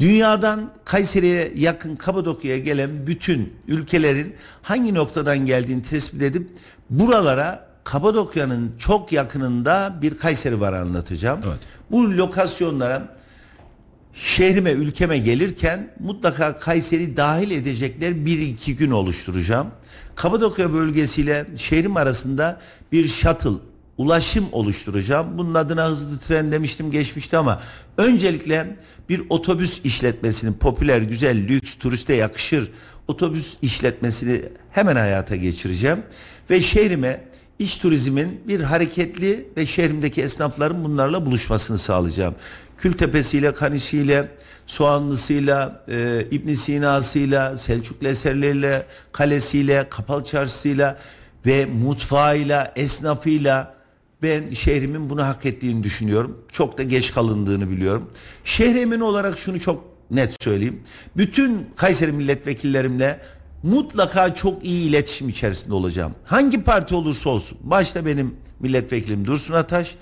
Dünyadan Kayseri'ye yakın Kapadokya'ya gelen bütün ülkelerin hangi noktadan geldiğini tespit edip buralara Kapadokya'nın çok yakınında bir Kayseri var anlatacağım. Evet. Bu lokasyonlara şehrime ülkeme gelirken mutlaka Kayseri dahil edecekler bir iki gün oluşturacağım. Kapadokya bölgesiyle şehrim arasında bir shuttle ulaşım oluşturacağım. Bunun adına hızlı tren demiştim geçmişti ama öncelikle bir otobüs işletmesini popüler, güzel, lüks, turiste yakışır otobüs işletmesini hemen hayata geçireceğim ve şehrime iç turizmin bir hareketli ve şehrimdeki esnafların bunlarla buluşmasını sağlayacağım. Kültepe'siyle, Kanişi'yle, Soğanlısı'yla, e, İbn Sina'sıyla, Selçuklu eserleriyle, kalesiyle, Kapalı Çarşısı'yla ve mutfağıyla, esnafıyla ben şehrimin bunu hak ettiğini düşünüyorum. Çok da geç kalındığını biliyorum. Şehrimin olarak şunu çok net söyleyeyim. Bütün Kayseri milletvekillerimle mutlaka çok iyi iletişim içerisinde olacağım. Hangi parti olursa olsun. Başta benim milletvekilim Dursun Ataş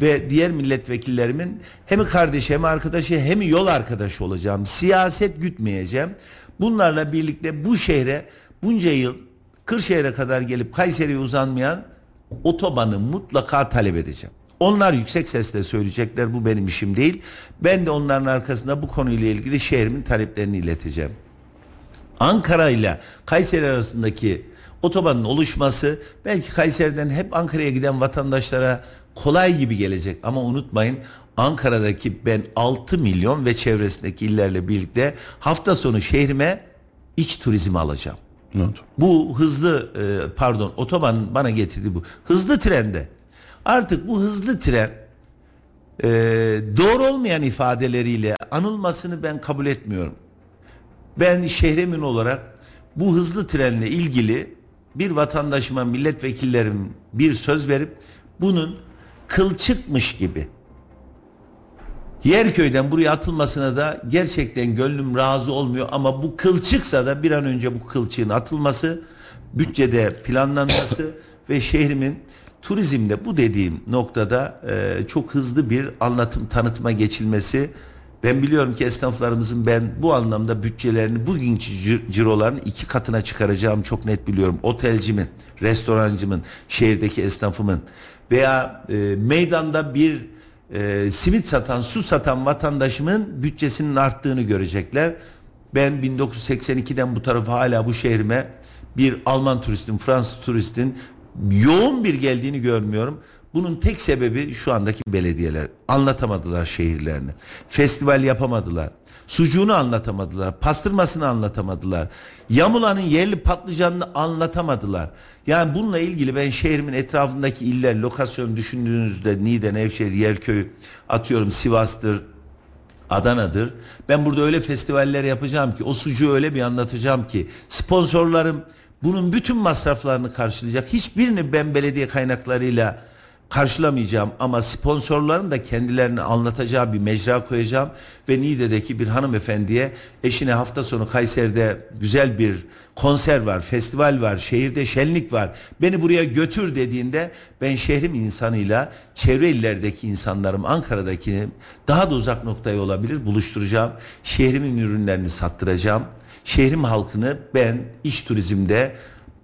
ve diğer milletvekillerimin hem kardeşi hem arkadaşı hem yol arkadaşı olacağım. Siyaset gütmeyeceğim. Bunlarla birlikte bu şehre bunca yıl Kırşehir'e kadar gelip Kayseri'ye uzanmayan otobanı mutlaka talep edeceğim. Onlar yüksek sesle söyleyecekler bu benim işim değil. Ben de onların arkasında bu konuyla ilgili şehrimin taleplerini ileteceğim. Ankara ile Kayseri arasındaki otobanın oluşması belki Kayseri'den hep Ankara'ya giden vatandaşlara kolay gibi gelecek ama unutmayın Ankara'daki ben 6 milyon ve çevresindeki illerle birlikte hafta sonu şehrime iç turizmi alacağım. Oldu? Bu hızlı e, pardon otobanın bana getirdiği bu hızlı trende artık bu hızlı tren e, doğru olmayan ifadeleriyle anılmasını ben kabul etmiyorum. Ben şehremin olarak bu hızlı trenle ilgili bir vatandaşıma milletvekillerim bir söz verip bunun kılçıkmış gibi Yerköy'den buraya atılmasına da gerçekten gönlüm razı olmuyor. Ama bu kılçıksa da bir an önce bu kılçığın atılması, bütçede planlanması [coughs] ve şehrimin turizmde bu dediğim noktada e, çok hızlı bir anlatım tanıtıma geçilmesi ben biliyorum ki esnaflarımızın ben bu anlamda bütçelerini bugünkü cir- ciroların iki katına çıkaracağım çok net biliyorum. Otelcimin, restorancımın, şehirdeki esnafımın veya e, meydanda bir e, simit satan, su satan vatandaşımın bütçesinin arttığını görecekler. Ben 1982'den bu tarafa hala bu şehrime bir Alman turistin, Fransız turistin yoğun bir geldiğini görmüyorum. Bunun tek sebebi şu andaki belediyeler. Anlatamadılar şehirlerini. Festival yapamadılar. Sucuğunu anlatamadılar. Pastırmasını anlatamadılar. Yamulanın yerli patlıcanını anlatamadılar. Yani bununla ilgili ben şehrimin etrafındaki iller lokasyon düşündüğünüzde Niğde, Nevşehir, Yerköy atıyorum Sivas'tır, Adana'dır. Ben burada öyle festivaller yapacağım ki o sucuğu öyle bir anlatacağım ki sponsorlarım bunun bütün masraflarını karşılayacak. Hiçbirini ben belediye kaynaklarıyla karşılamayacağım ama sponsorların da kendilerini anlatacağı bir mecra koyacağım ve Niğde'deki bir hanımefendiye eşine hafta sonu Kayseri'de güzel bir konser var, festival var, şehirde şenlik var. Beni buraya götür dediğinde ben şehrim insanıyla çevre illerdeki insanlarım Ankara'dakini daha da uzak noktaya olabilir buluşturacağım. Şehrimin ürünlerini sattıracağım. Şehrim halkını ben iş turizmde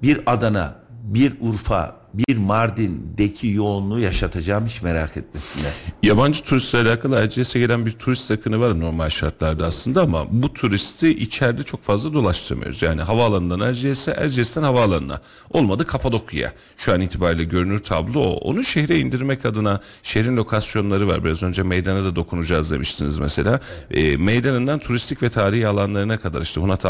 bir Adana, bir Urfa, bir Mardin'deki yoğunluğu yaşatacağım hiç merak etmesinler. Yabancı turistlerle alakalı Erciyes'e gelen bir turist akını var normal şartlarda aslında ama bu turisti içeride çok fazla dolaştıramıyoruz. Yani havaalanından Erciyes'e, Erciyes'ten havaalanına. Olmadı Kapadokya'ya. Şu an itibariyle görünür tablo o. Onu şehre indirmek adına şehrin lokasyonları var. Biraz önce meydana da dokunacağız demiştiniz mesela. E, meydanından turistik ve tarihi alanlarına kadar işte Hunat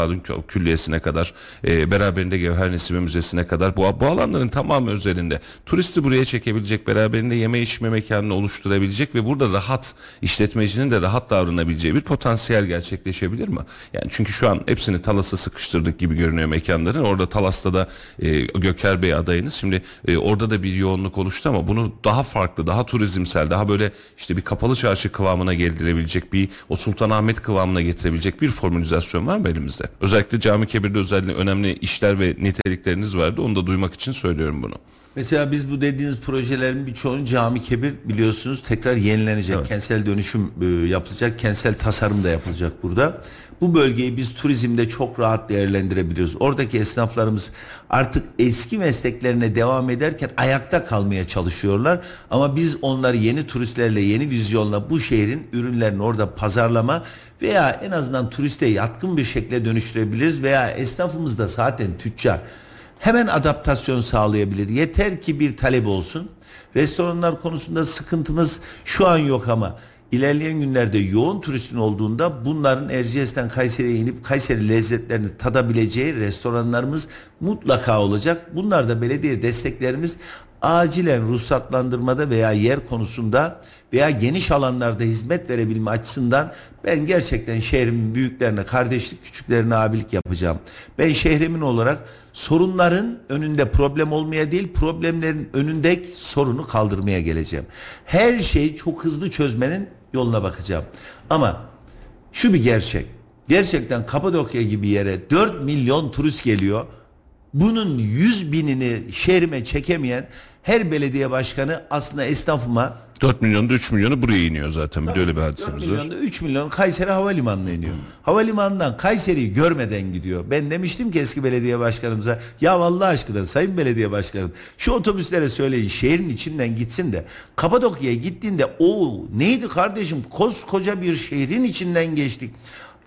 külliyesine kadar e, beraberinde Gevher Nesibe Müzesi'ne kadar bu, bu alanların tamamı özelinde turisti buraya çekebilecek beraberinde yeme içme mekanını oluşturabilecek ve burada rahat işletmecinin de rahat davranabileceği bir potansiyel gerçekleşebilir mi? Yani çünkü şu an hepsini Talas'a sıkıştırdık gibi görünüyor mekanların. Orada Talas'ta da e, Göker Bey adayınız. Şimdi e, orada da bir yoğunluk oluştu ama bunu daha farklı, daha turizmsel, daha böyle işte bir kapalı çarşı kıvamına geldirebilecek bir o Sultanahmet kıvamına getirebilecek bir formülizasyon var mı elimizde? Özellikle Cami Kebir'de özellikle önemli işler ve nitelikleriniz vardı. Onu da duymak için söylüyorum bunu. Mesela biz bu dediğiniz projelerin birçoğunu cami kebir biliyorsunuz tekrar yenilenecek. Evet. Kentsel dönüşüm e, yapılacak. Kentsel tasarım da yapılacak burada. Bu bölgeyi biz turizmde çok rahat değerlendirebiliyoruz. Oradaki esnaflarımız artık eski mesleklerine devam ederken ayakta kalmaya çalışıyorlar. Ama biz onları yeni turistlerle, yeni vizyonla bu şehrin ürünlerini orada pazarlama veya en azından turiste yatkın bir şekilde dönüştürebiliriz veya esnafımız da zaten tüccar hemen adaptasyon sağlayabilir. Yeter ki bir talep olsun. Restoranlar konusunda sıkıntımız şu an yok ama ilerleyen günlerde yoğun turistin olduğunda bunların Erciyes'ten Kayseri'ye inip Kayseri lezzetlerini tadabileceği restoranlarımız mutlaka olacak. Bunlar da belediye desteklerimiz acilen ruhsatlandırmada veya yer konusunda veya geniş alanlarda hizmet verebilme açısından ben gerçekten şehrimin büyüklerine kardeşlik, küçüklerine abilik yapacağım. Ben şehrimin olarak sorunların önünde problem olmaya değil, problemlerin önündeki sorunu kaldırmaya geleceğim. Her şeyi çok hızlı çözmenin yoluna bakacağım. Ama şu bir gerçek. Gerçekten Kapadokya gibi yere 4 milyon turist geliyor. Bunun 100 binini şehrime çekemeyen her belediye başkanı aslında esnafıma 4 milyonda 3 milyonu buraya iniyor zaten. Bir de öyle bir 4 hadisemiz var. milyonda 3 milyon Kayseri Havalimanı'na iniyor. Havalimanından Kayseri'yi görmeden gidiyor. Ben demiştim ki eski belediye başkanımıza ya Allah aşkına sayın belediye başkanım şu otobüslere söyleyin şehrin içinden gitsin de Kapadokya'ya gittiğinde o neydi kardeşim koskoca bir şehrin içinden geçtik.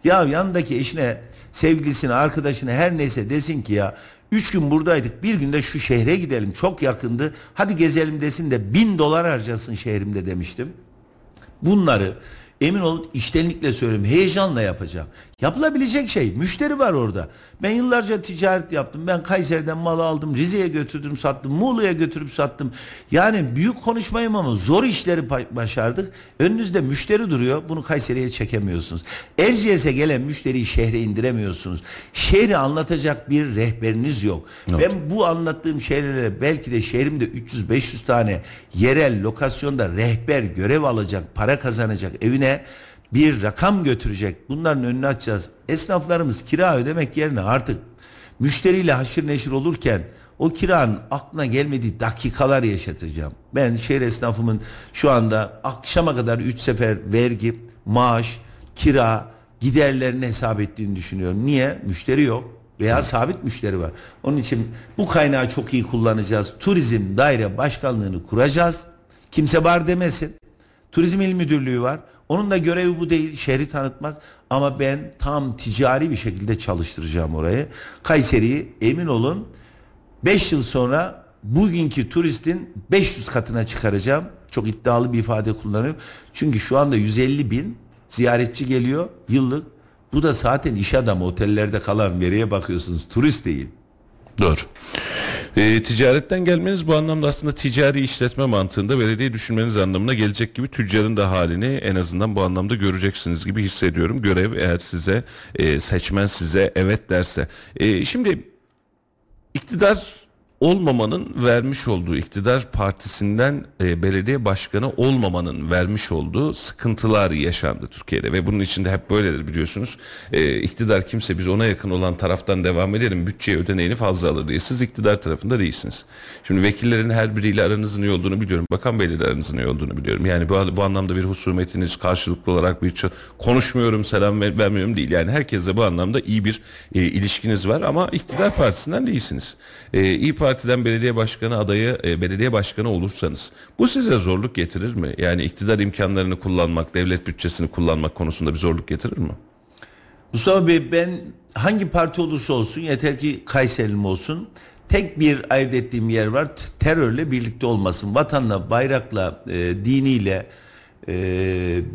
Ya yandaki eşine sevgilisine arkadaşına her neyse desin ki ya Üç gün buradaydık. Bir günde şu şehre gidelim. Çok yakındı. Hadi gezelim desin de bin dolar harcasın şehrimde demiştim. Bunları emin olun iştenlikle söylüyorum heyecanla yapacağım. Yapılabilecek şey müşteri var orada. Ben yıllarca ticaret yaptım. Ben Kayseri'den mal aldım. Rize'ye götürdüm sattım. Muğla'ya götürüp sattım. Yani büyük konuşmayım ama zor işleri başardık. Önünüzde müşteri duruyor. Bunu Kayseri'ye çekemiyorsunuz. Erciyes'e gelen müşteriyi şehre indiremiyorsunuz. Şehri anlatacak bir rehberiniz yok. Ben bu anlattığım şeylere belki de şehrimde 300-500 tane yerel lokasyonda rehber görev alacak, para kazanacak, evine bir rakam götürecek. Bunların önünü açacağız. Esnaflarımız kira ödemek yerine artık müşteriyle haşır neşir olurken o kiranın aklına gelmediği dakikalar yaşatacağım. Ben şehir esnafımın şu anda akşama kadar 3 sefer vergi, maaş, kira, giderlerini hesap ettiğini düşünüyorum. Niye? Müşteri yok veya sabit müşteri var. Onun için bu kaynağı çok iyi kullanacağız. Turizm daire başkanlığını kuracağız. Kimse var demesin. Turizm İl Müdürlüğü var. Onun da görevi bu değil, şehri tanıtmak. Ama ben tam ticari bir şekilde çalıştıracağım orayı. Kayseri'yi emin olun 5 yıl sonra bugünkü turistin 500 katına çıkaracağım. Çok iddialı bir ifade kullanıyorum. Çünkü şu anda 150 bin ziyaretçi geliyor yıllık. Bu da zaten iş adamı otellerde kalan veriye bakıyorsunuz turist değil. Doğru. E, ticaretten gelmeniz bu anlamda aslında ticari işletme mantığında belediye düşünmeniz anlamına gelecek gibi tüccarın da halini en azından bu anlamda göreceksiniz gibi hissediyorum. Görev eğer size e, seçmen size evet derse. E, şimdi iktidar olmamanın vermiş olduğu iktidar partisinden e, belediye başkanı olmamanın vermiş olduğu sıkıntılar yaşandı Türkiye'de ve bunun içinde hep böyledir biliyorsunuz. E, iktidar kimse biz ona yakın olan taraftan devam edelim bütçeye ödeneğini fazla alır diye siz iktidar tarafında değilsiniz. Şimdi vekillerin her biriyle aranızın iyi olduğunu biliyorum. Bakan Bey'le de aranızın iyi olduğunu biliyorum. Yani bu, bu anlamda bir husumetiniz karşılıklı olarak bir konuşmuyorum selam ver- vermiyorum değil. Yani herkesle bu anlamda iyi bir e, ilişkiniz var ama iktidar partisinden değilsiniz. E, İyi Parti'den belediye başkanı adayı e, belediye başkanı olursanız bu size zorluk getirir mi? Yani iktidar imkanlarını kullanmak, devlet bütçesini kullanmak konusunda bir zorluk getirir mi? Mustafa Bey ben hangi parti olursa olsun yeter ki Kayserilim olsun. Tek bir ayırt ettiğim yer var. Terörle birlikte olmasın. Vatanla, bayrakla, e, diniyle e,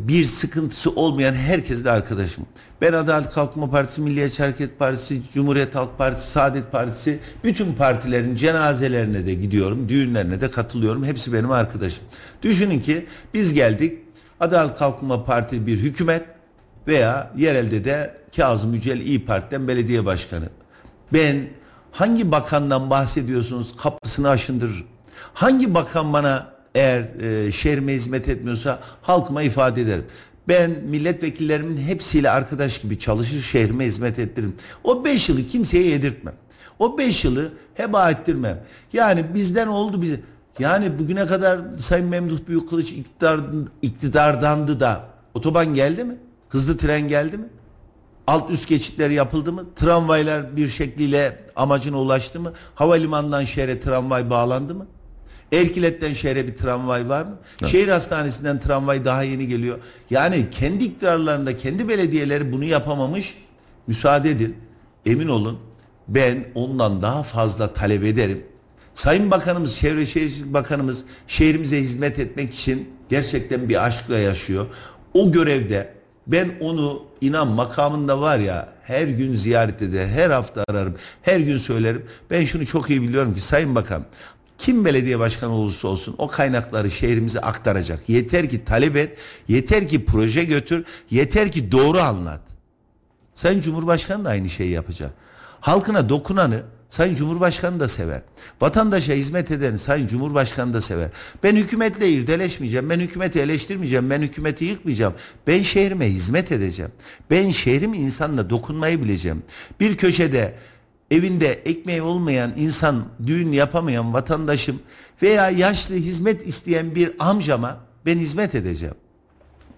bir sıkıntısı olmayan herkesle arkadaşım. Ben Adalet Kalkınma Partisi, Milliyetçi Hareket Partisi, Cumhuriyet Halk Partisi, Saadet Partisi bütün partilerin cenazelerine de gidiyorum. Düğünlerine de katılıyorum. Hepsi benim arkadaşım. Düşünün ki biz geldik. Adalet Kalkınma Parti bir hükümet veya yerelde de Kazım Yücel İyi Parti'den belediye başkanı. Ben hangi bakandan bahsediyorsunuz kapısını aşındırır. Hangi bakan bana eğer e, şehrime hizmet etmiyorsa halkıma ifade ederim. Ben milletvekillerimin hepsiyle arkadaş gibi çalışır şehrime hizmet ettiririm. O beş yılı kimseye yedirtmem. O beş yılı heba ettirmem. Yani bizden oldu bize. Yani bugüne kadar Sayın Memduh Büyükkılıç iktidar, iktidardandı da otoban geldi mi? Hızlı tren geldi mi? Alt üst geçitler yapıldı mı? Tramvaylar bir şekliyle amacına ulaştı mı? Havalimanından şehre tramvay bağlandı mı? Erkilet'ten şehre bir tramvay var mı? Şehir hastanesinden tramvay daha yeni geliyor. Yani kendi iktidarlarında kendi belediyeleri bunu yapamamış. Müsaade edin. Emin olun ben ondan daha fazla talep ederim. Sayın Bakanımız, Çevre Şehircilik Bakanımız şehrimize hizmet etmek için gerçekten bir aşkla yaşıyor. O görevde ben onu inan makamında var ya her gün ziyaret eder, her hafta ararım, her gün söylerim. Ben şunu çok iyi biliyorum ki Sayın Bakan kim belediye başkanı olursa olsun o kaynakları şehrimize aktaracak. Yeter ki talep et, yeter ki proje götür, yeter ki doğru anlat. Sayın Cumhurbaşkanı da aynı şeyi yapacak. Halkına dokunanı Sayın Cumhurbaşkanı da sever. Vatandaşa hizmet edeni Sayın Cumhurbaşkanı da sever. Ben hükümetle irdeleşmeyeceğim. Ben hükümeti eleştirmeyeceğim. Ben hükümeti yıkmayacağım. Ben şehrime hizmet edeceğim. Ben şehrim insanla dokunmayı bileceğim. Bir köşede evinde ekmeği olmayan insan, düğün yapamayan vatandaşım veya yaşlı hizmet isteyen bir amcama ben hizmet edeceğim.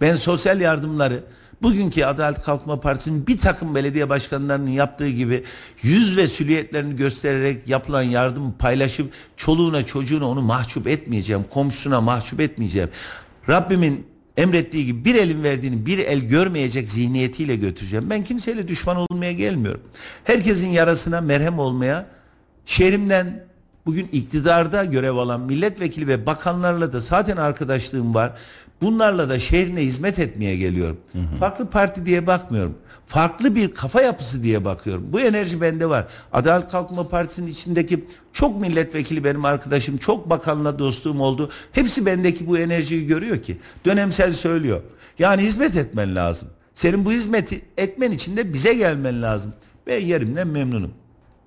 Ben sosyal yardımları bugünkü Adalet Kalkınma Partisi'nin bir takım belediye başkanlarının yaptığı gibi yüz ve süliyetlerini göstererek yapılan yardımı paylaşıp çoluğuna çocuğuna onu mahcup etmeyeceğim. Komşusuna mahcup etmeyeceğim. Rabbimin emrettiği gibi bir elin verdiğini bir el görmeyecek zihniyetiyle götüreceğim. Ben kimseyle düşman olmaya gelmiyorum. Herkesin yarasına merhem olmaya, şehrimden bugün iktidarda görev alan milletvekili ve bakanlarla da zaten arkadaşlığım var. Bunlarla da şehrine hizmet etmeye geliyorum. Farklı parti diye bakmıyorum. Farklı bir kafa yapısı diye bakıyorum. Bu enerji bende var. Adalet Kalkınma Partisi'nin içindeki çok milletvekili benim arkadaşım, çok bakanla dostluğum oldu. Hepsi bendeki bu enerjiyi görüyor ki. Dönemsel söylüyor. Yani hizmet etmen lazım. Senin bu hizmeti etmen için de bize gelmen lazım. Ben yerimden memnunum.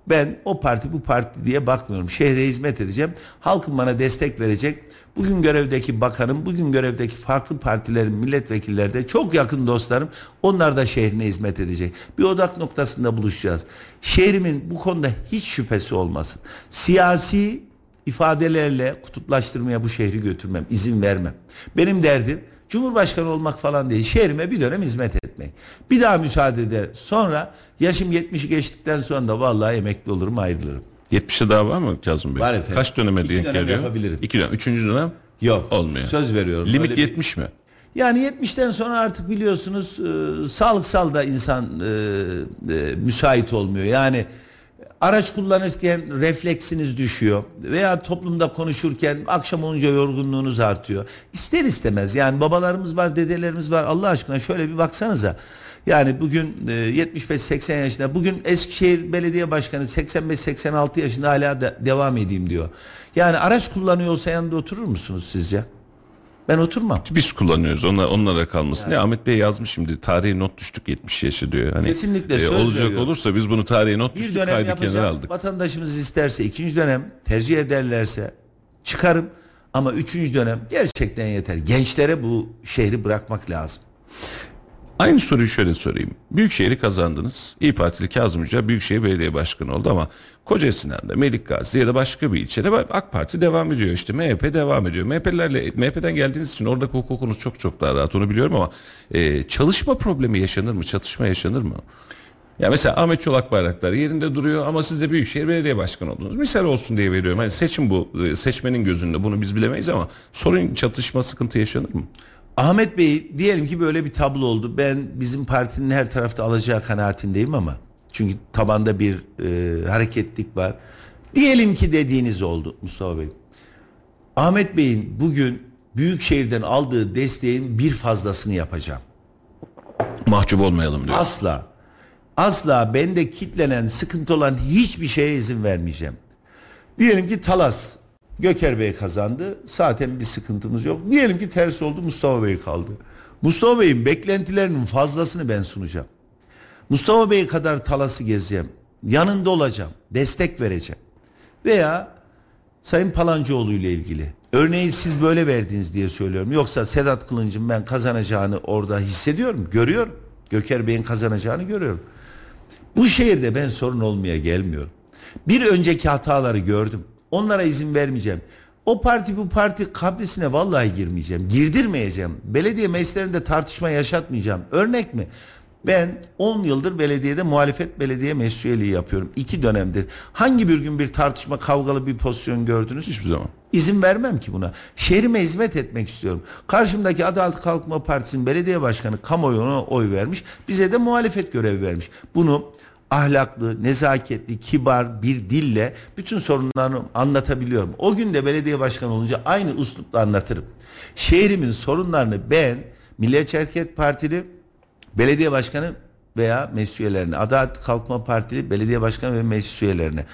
Ben o parti bu parti diye bakmıyorum. Şehre hizmet edeceğim. Halkım bana destek verecek. Bugün görevdeki bakanım, bugün görevdeki farklı partilerin milletvekilleri de çok yakın dostlarım. Onlar da şehrine hizmet edecek. Bir odak noktasında buluşacağız. Şehrimin bu konuda hiç şüphesi olmasın. Siyasi ifadelerle kutuplaştırmaya bu şehri götürmem, izin vermem. Benim derdim Cumhurbaşkanı olmak falan değil. Şehrime bir dönem hizmet etmek. Bir daha müsaade eder. Sonra yaşım 70'i geçtikten sonra da vallahi emekli olurum ayrılırım. 70'e daha var mı Kazım Bey? Var efendim. Kaç döneme denk dönem geliyor? yapabilirim. İki dönem. Üçüncü dönem Yok. olmuyor. Söz veriyorum. Limit Öyle bir- 70 mi? Yani 70'ten sonra artık biliyorsunuz e, sağlıksal da insan e, e, müsait olmuyor. Yani araç kullanırken refleksiniz düşüyor veya toplumda konuşurken akşam olunca yorgunluğunuz artıyor. İster istemez yani babalarımız var, dedelerimiz var. Allah aşkına şöyle bir baksanıza. Yani bugün e, 75-80 yaşında bugün Eskişehir Belediye Başkanı 85-86 yaşında hala da devam edeyim diyor. Yani araç kullanıyor olsa yanında oturur musunuz sizce? Ben oturmam. Biz kullanıyoruz. Onlar, onlara kalmasın. Ya Ahmet Bey yazmış şimdi tarihe not düştük 70 yaşı diyor. Hani Kesinlikle söz olacak veriyorum. olursa biz bunu tarihe not Bir düştük dönem kaydı kenara aldık. Vatandaşımız isterse ikinci dönem tercih ederlerse çıkarım. Ama üçüncü dönem gerçekten yeter. Gençlere bu şehri bırakmak lazım. Aynı soruyu şöyle sorayım. Büyükşehir'i kazandınız. İyi Partili Kazım Hoca Büyükşehir Belediye Başkanı oldu ama Koca Sinan'da, Melikgazi ya da başka bir ilçede AK Parti devam ediyor işte. MHP devam ediyor. MHP'lerle MHP'den geldiğiniz için oradaki hukukunuz çok çok daha rahat onu biliyorum ama e, çalışma problemi yaşanır mı? Çatışma yaşanır mı? Ya mesela Ahmet Çolak Bayraktar yerinde duruyor ama siz de Büyükşehir Belediye Başkanı oldunuz. Misal olsun diye veriyorum. Hani seçim bu. e, Seçmenin gözünde bunu biz bilemeyiz ama sorun çatışma sıkıntı yaşanır mı? Ahmet Bey diyelim ki böyle bir tablo oldu. Ben bizim partinin her tarafta alacağı kanaatindeyim ama çünkü tabanda bir e, hareketlik var. Diyelim ki dediğiniz oldu Mustafa Bey. Ahmet Bey'in bugün Büyükşehir'den aldığı desteğin bir fazlasını yapacağım. Mahcup olmayalım diyor. Asla. Asla bende kitlenen, sıkıntı olan hiçbir şeye izin vermeyeceğim. Diyelim ki Talas Göker Bey kazandı. Zaten bir sıkıntımız yok. Diyelim ki ters oldu Mustafa Bey kaldı. Mustafa Bey'in beklentilerinin fazlasını ben sunacağım. Mustafa Bey kadar Talas'ı gezeceğim. Yanında olacağım. Destek vereceğim. Veya Sayın Palancıoğlu ile ilgili. Örneği siz böyle verdiniz diye söylüyorum. Yoksa Sedat Kılıncım ben kazanacağını orada hissediyorum, görüyorum. Göker Bey'in kazanacağını görüyorum. Bu şehirde ben sorun olmaya gelmiyorum. Bir önceki hataları gördüm. Onlara izin vermeyeceğim. O parti bu parti kabrisine vallahi girmeyeceğim. Girdirmeyeceğim. Belediye meclislerinde tartışma yaşatmayacağım. Örnek mi? Ben 10 yıldır belediyede muhalefet belediye meclis üyeliği yapıyorum. İki dönemdir. Hangi bir gün bir tartışma kavgalı bir pozisyon gördünüz? Hiçbir zaman. İzin vermem ki buna. Şehrime hizmet etmek istiyorum. Karşımdaki Adalet Kalkınma Partisi'nin belediye başkanı kamuoyuna oy vermiş. Bize de muhalefet görevi vermiş. Bunu ahlaklı, nezaketli, kibar bir dille bütün sorunlarını anlatabiliyorum. O gün de belediye başkanı olunca aynı üslupla anlatırım. Şehrimin sorunlarını ben Milliyetçi Hareket Partili belediye başkanı veya meclis üyelerine, Adalet Kalkınma Partili belediye başkanı ve meclis üyelerine,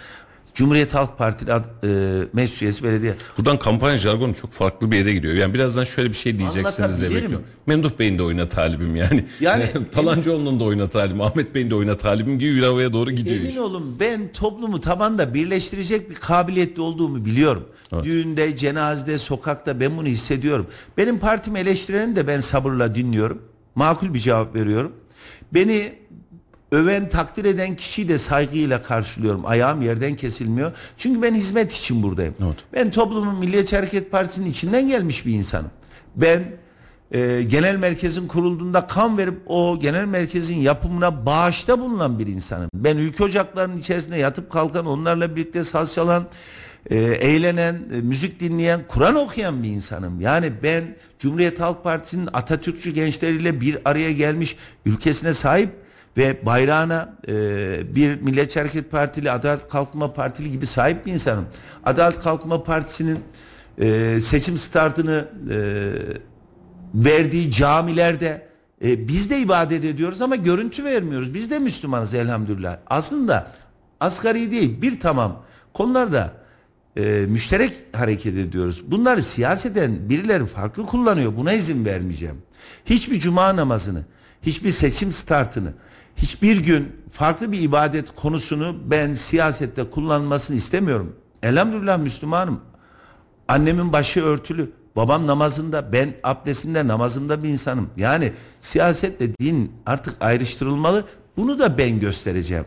Cumhuriyet Halk Partili ad- e, meclis üyesi belediye. Buradan kampanya jargonu çok farklı bir yere gidiyor. Yani birazdan şöyle bir şey diyeceksiniz diye bekliyorum. Memduh Bey'in de oyuna talibim yani. Yani- [laughs] Palancıoğlu'nun da oyuna talibim, Ahmet Bey'in de oyuna talibim gibi bir havaya doğru gidiyor. iş. Emin olun ben toplumu tabanda birleştirecek bir kabiliyetli olduğumu biliyorum. Düğünde, cenazede, sokakta ben bunu hissediyorum. Benim partimi eleştireni de ben sabırla dinliyorum. Makul bir cevap veriyorum. Beni öven, takdir eden kişiyi de saygıyla karşılıyorum. Ayağım yerden kesilmiyor. Çünkü ben hizmet için buradayım. Evet. Ben toplumun Milliyetçi Hareket Partisi'nin içinden gelmiş bir insanım. Ben e, genel merkezin kurulduğunda kan verip o genel merkezin yapımına bağışta bulunan bir insanım. Ben ülke ocaklarının içerisinde yatıp kalkan, onlarla birlikte saz çalan, e, eğlenen, e, müzik dinleyen, Kur'an okuyan bir insanım. Yani ben Cumhuriyet Halk Partisi'nin Atatürkçü gençleriyle bir araya gelmiş ülkesine sahip ve bayrağına e, bir Milliyetçi Hareket Partili, Adalet Kalkınma Partili gibi sahip bir insanım. Adalet Kalkınma Partisi'nin e, seçim startını e, verdiği camilerde e, biz de ibadet ediyoruz ama görüntü vermiyoruz. Biz de Müslümanız elhamdülillah. Aslında asgari değil bir tamam konularda e, müşterek hareket ediyoruz. Bunları siyaseten birileri farklı kullanıyor. Buna izin vermeyeceğim. Hiçbir cuma namazını, hiçbir seçim startını, hiçbir gün farklı bir ibadet konusunu ben siyasette kullanmasını istemiyorum. Elhamdülillah Müslümanım. Annemin başı örtülü. Babam namazında, ben abdestimde, namazımda bir insanım. Yani siyasetle din artık ayrıştırılmalı. Bunu da ben göstereceğim.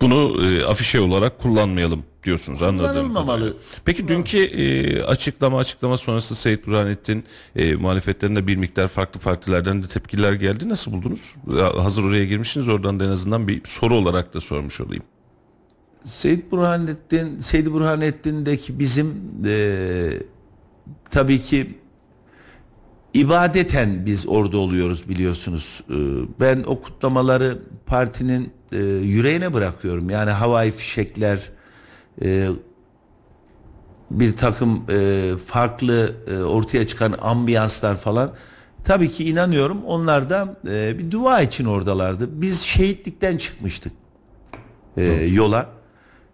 Bunu e, afişe olarak kullanmayalım diyorsunuz anladığım Kullanılmamalı. Peki dünkü e, açıklama açıklama sonrası Seyit Burhanettin e, muhalefetlerinde bir miktar farklı partilerden de tepkiler geldi. Nasıl buldunuz? Ya, Hazır oraya girmişsiniz oradan da en azından bir soru olarak da sormuş olayım. Seyyid Burhanettin, Seyyid Burhanettin'deki bizim e, tabii ki ibadeten biz orada oluyoruz biliyorsunuz. E, ben o kutlamaları partinin e, yüreğine bırakıyorum. Yani havai fişekler, e, bir takım e, farklı e, ortaya çıkan ambiyanslar falan. Tabii ki inanıyorum onlar da e, bir dua için oradalardı. Biz şehitlikten çıkmıştık e, yola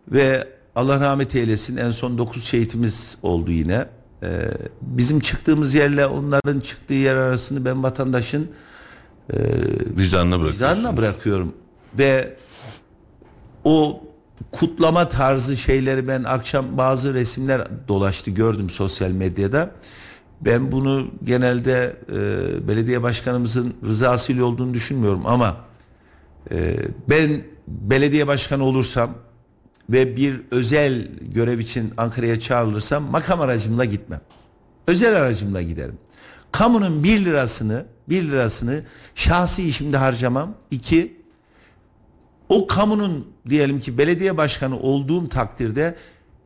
ve Allah rahmet eylesin en son 9 şehitimiz oldu yine. E, bizim çıktığımız yerle onların çıktığı yer arasını ben vatandaşın Vicdanına bırakıyorsunuz. vicdanına bırakıyorum ve o kutlama tarzı şeyleri ben akşam bazı resimler dolaştı gördüm sosyal medyada. Ben bunu genelde e, belediye başkanımızın rızasıyla olduğunu düşünmüyorum ama e, ben belediye başkanı olursam ve bir özel görev için Ankara'ya çağrılırsam makam aracımla gitmem. Özel aracımla giderim. Kamunun bir lirasını bir lirasını şahsi işimde harcamam. İki, o kamunun diyelim ki belediye başkanı olduğum takdirde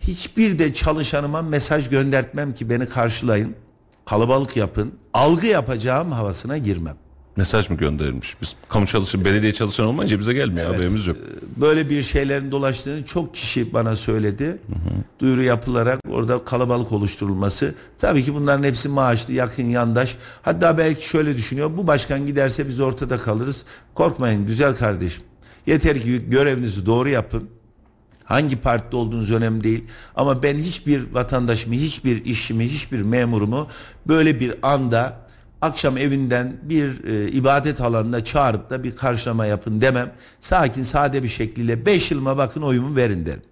hiçbir de çalışanıma mesaj göndertmem ki beni karşılayın. Kalabalık yapın. Algı yapacağım havasına girmem. Mesaj mı gönderilmiş? Biz kamu çalışan, belediye çalışan olmayınca bize gelmiyor haberimiz yok. Böyle bir şeylerin dolaştığını çok kişi bana söyledi. Duyuru yapılarak orada kalabalık oluşturulması. Tabii ki bunların hepsi maaşlı, yakın, yandaş. Hatta belki şöyle düşünüyor. Bu başkan giderse biz ortada kalırız. Korkmayın güzel kardeşim. Yeter ki görevinizi doğru yapın. Hangi partide olduğunuz önemli değil. Ama ben hiçbir vatandaşımı, hiçbir işimi, hiçbir memurumu böyle bir anda akşam evinden bir e, ibadet alanına çağırıp da bir karşılama yapın demem. Sakin, sade bir şekliyle 5 yılıma bakın oyumu verin derim.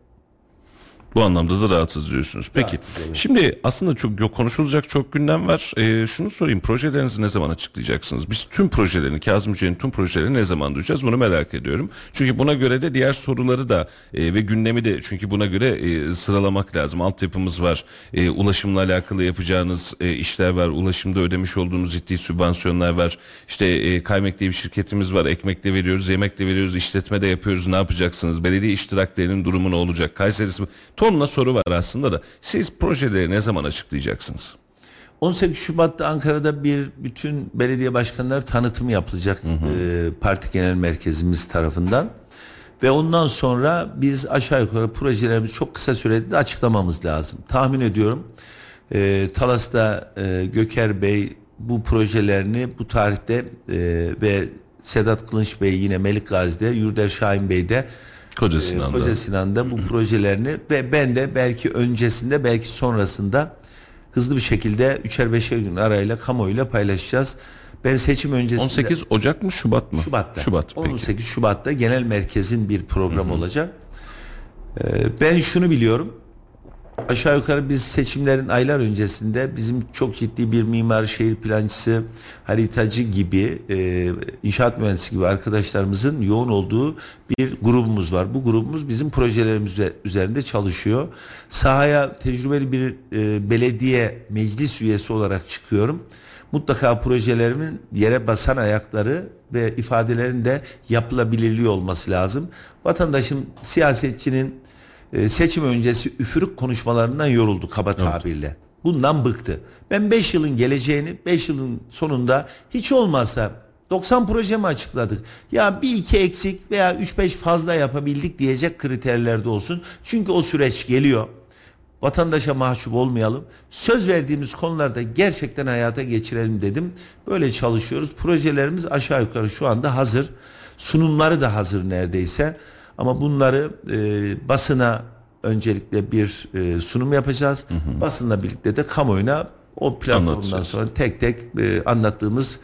Bu anlamda da rahatsız diyorsunuz. Peki Rahatsız, şimdi aslında çok yok konuşulacak çok gündem var. Ee, şunu sorayım projelerinizi ne zaman açıklayacaksınız? Biz tüm projelerini Kazım Hoca'nın tüm projelerini ne zaman duyacağız bunu merak ediyorum. Çünkü buna göre de diğer soruları da e, ve gündemi de çünkü buna göre e, sıralamak lazım. Altyapımız var. E, ulaşımla alakalı yapacağınız e, işler var. Ulaşımda ödemiş olduğunuz ciddi sübvansiyonlar var. İşte e, kaymak diye bir şirketimiz var. Ekmek de veriyoruz, yemek de veriyoruz, işletme de yapıyoruz. Ne yapacaksınız? Belediye iştiraklerinin durumu ne olacak? Kayseri tonla soru var aslında da siz projeleri ne zaman açıklayacaksınız? 18 Şubat'ta Ankara'da bir bütün belediye başkanları tanıtımı yapılacak e, parti genel merkezimiz tarafından. Ve ondan sonra biz aşağı yukarı projelerimizi çok kısa sürede de açıklamamız lazım. Tahmin ediyorum e, Talas'ta e, Göker Bey bu projelerini bu tarihte e, ve Sedat Kılınç Bey yine Melik Gazi'de, Yurder Şahin Bey de Koca e, Sinan'da. Koca Sinan'da bu projelerini ve ben de belki öncesinde belki sonrasında hızlı bir şekilde üçer beşer gün arayla kamuoyuyla paylaşacağız. Ben seçim öncesinde 18 Ocak mı Şubat mı? Şubat'ta. Şubat peki. 18 Şubat'ta genel merkezin bir program olacak. Ee, ben şunu biliyorum. Aşağı yukarı biz seçimlerin aylar öncesinde bizim çok ciddi bir mimar, şehir plancısı, haritacı gibi, e, inşaat mühendisi gibi arkadaşlarımızın yoğun olduğu bir grubumuz var. Bu grubumuz bizim projelerimiz üzerinde çalışıyor. Sahaya tecrübeli bir e, belediye meclis üyesi olarak çıkıyorum. Mutlaka projelerimin yere basan ayakları ve ifadelerin de yapılabilirliği olması lazım. Vatandaşın, siyasetçinin e, seçim öncesi üfürük konuşmalarından yoruldu kaba tabirle. Bundan bıktı. Ben 5 yılın geleceğini 5 yılın sonunda hiç olmazsa 90 proje mi açıkladık? Ya bir iki eksik veya 3-5 fazla yapabildik diyecek kriterlerde olsun. Çünkü o süreç geliyor. Vatandaşa mahcup olmayalım. Söz verdiğimiz konularda gerçekten hayata geçirelim dedim. Böyle çalışıyoruz. Projelerimiz aşağı yukarı şu anda hazır. Sunumları da hazır neredeyse. Ama bunları e, basına öncelikle bir e, sunum yapacağız. Hı hı. Basınla birlikte de kamuoyuna o platformdan sonra tek tek e, anlattığımız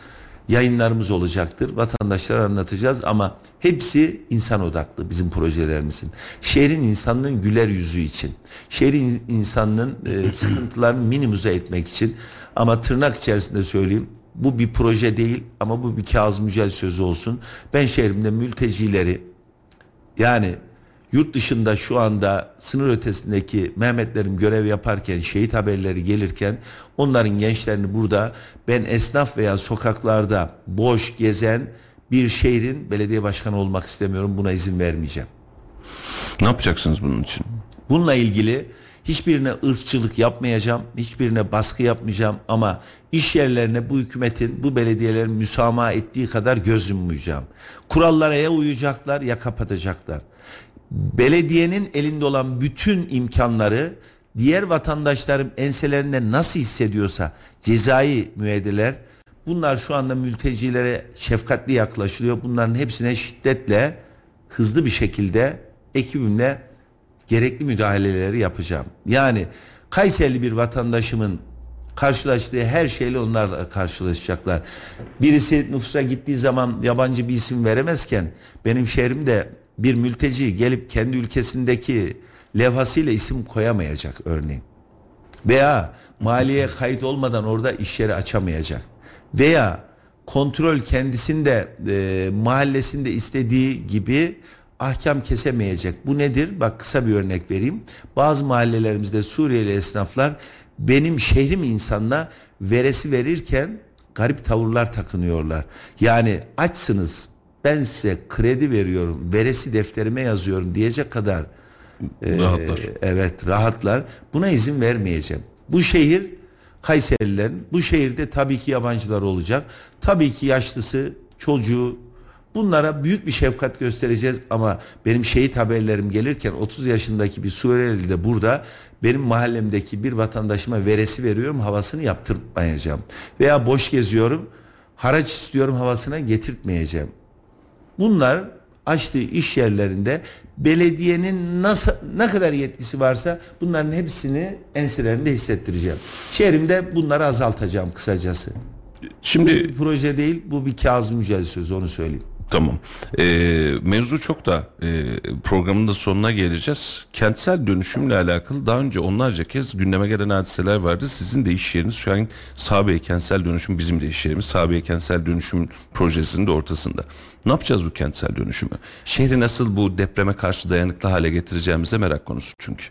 yayınlarımız olacaktır. Vatandaşlara anlatacağız ama hepsi insan odaklı bizim projelerimizin. Şehrin insanının güler yüzü için, şehrin insanının e, [clears throat] sıkıntılarını minimize etmek için ama tırnak içerisinde söyleyeyim bu bir proje değil ama bu bir Kazım Yücel sözü olsun. Ben şehrimde mültecileri yani yurt dışında şu anda sınır ötesindeki Mehmetlerim görev yaparken şehit haberleri gelirken onların gençlerini burada ben esnaf veya sokaklarda boş gezen bir şehrin belediye başkanı olmak istemiyorum. Buna izin vermeyeceğim. Ne yapacaksınız bunun için? Bununla ilgili hiçbirine ırkçılık yapmayacağım, hiçbirine baskı yapmayacağım ama iş yerlerine bu hükümetin, bu belediyelerin müsamaha ettiği kadar göz yummayacağım. Kurallara ya uyacaklar ya kapatacaklar belediyenin elinde olan bütün imkanları diğer vatandaşlarım enselerinde nasıl hissediyorsa cezai müeydeler bunlar şu anda mültecilere şefkatli yaklaşılıyor. Bunların hepsine şiddetle hızlı bir şekilde ekibimle gerekli müdahaleleri yapacağım. Yani Kayserili bir vatandaşımın karşılaştığı her şeyle onlar karşılaşacaklar. Birisi nüfusa gittiği zaman yabancı bir isim veremezken benim şehrimde bir mülteci gelip kendi ülkesindeki levhasıyla isim koyamayacak örneğin. Veya maliye kayıt olmadan orada iş yeri açamayacak. Veya kontrol kendisinde e, mahallesinde istediği gibi ahkam kesemeyecek. Bu nedir? Bak kısa bir örnek vereyim. Bazı mahallelerimizde Suriyeli esnaflar benim şehrim insanına veresi verirken garip tavırlar takınıyorlar. Yani açsınız ben size kredi veriyorum, veresi defterime yazıyorum diyecek kadar e, rahatlar. evet rahatlar. Buna izin vermeyeceğim. Bu şehir Kayserilerin, bu şehirde tabii ki yabancılar olacak. Tabii ki yaşlısı, çocuğu, Bunlara büyük bir şefkat göstereceğiz ama benim şehit haberlerim gelirken 30 yaşındaki bir Suriyeli de burada benim mahallemdeki bir vatandaşıma veresi veriyorum havasını yaptırmayacağım. Veya boş geziyorum haraç istiyorum havasına getirtmeyeceğim. Bunlar açtığı iş yerlerinde belediyenin nasıl ne kadar yetkisi varsa bunların hepsini enselerinde hissettireceğim. Şehrimde bunları azaltacağım kısacası. Şimdi bu bir proje değil, bu bir Kazım Yücel sözü onu söyleyeyim. Tamam. E, mevzu çok da e, programın da sonuna geleceğiz. Kentsel dönüşümle alakalı daha önce onlarca kez gündeme gelen hadiseler vardı. Sizin de iş yeriniz şu an Sabiye Kentsel Dönüşüm bizim de iş yerimiz. Sabiye Kentsel Dönüşüm projesinin de ortasında. Ne yapacağız bu kentsel dönüşümü? Şehri nasıl bu depreme karşı dayanıklı hale getireceğimize merak konusu çünkü.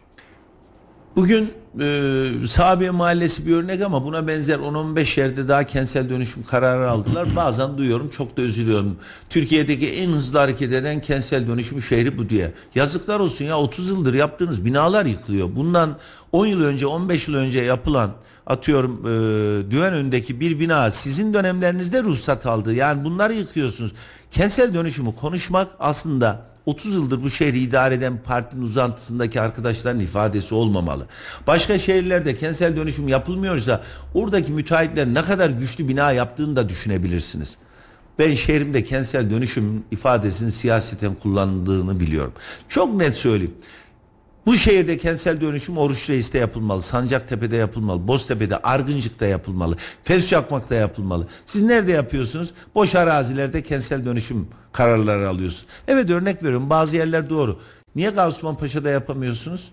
Bugün e, Sahabe Mahallesi bir örnek ama buna benzer 10-15 yerde daha kentsel dönüşüm kararı aldılar. [laughs] Bazen duyuyorum çok da üzülüyorum. Türkiye'deki en hızlı hareket eden kentsel dönüşüm şehri bu diye. Yazıklar olsun ya 30 yıldır yaptığınız binalar yıkılıyor. Bundan 10 yıl önce 15 yıl önce yapılan atıyorum e, düven önündeki bir bina sizin dönemlerinizde ruhsat aldı. Yani bunları yıkıyorsunuz. Kentsel dönüşümü konuşmak aslında 30 yıldır bu şehri idare eden partinin uzantısındaki arkadaşların ifadesi olmamalı. Başka şehirlerde kentsel dönüşüm yapılmıyorsa oradaki müteahhitler ne kadar güçlü bina yaptığını da düşünebilirsiniz. Ben şehrimde kentsel dönüşüm ifadesinin siyaseten kullanıldığını biliyorum. Çok net söyleyeyim. Bu şehirde kentsel dönüşüm Oruç Reis'te yapılmalı, Sancaktepe'de yapılmalı, Boztepe'de, Argıncık'ta yapılmalı, Fes Çakmak'ta yapılmalı. Siz nerede yapıyorsunuz? Boş arazilerde kentsel dönüşüm kararları alıyorsunuz. Evet örnek veriyorum bazı yerler doğru. Niye Paşa'da yapamıyorsunuz?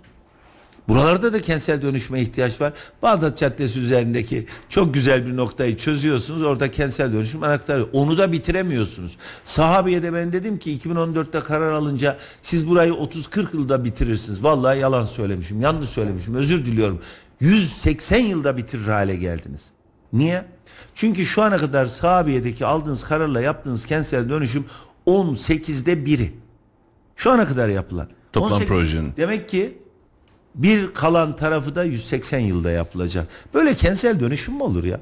Buralarda da kentsel dönüşüme ihtiyaç var. Bağdat Caddesi üzerindeki çok güzel bir noktayı çözüyorsunuz. Orada kentsel dönüşüm anahtarı. Onu da bitiremiyorsunuz. Sahabiye de ben dedim ki 2014'te karar alınca siz burayı 30-40 yılda bitirirsiniz. Vallahi yalan söylemişim. Yanlış söylemişim. Özür diliyorum. 180 yılda bitirir hale geldiniz. Niye? Çünkü şu ana kadar sahabiyedeki aldığınız kararla yaptığınız kentsel dönüşüm 18'de biri. Şu ana kadar yapılan. Toplam 18 projenin. Demek ki bir kalan tarafı da 180 yılda yapılacak. Böyle kentsel dönüşüm mü olur ya?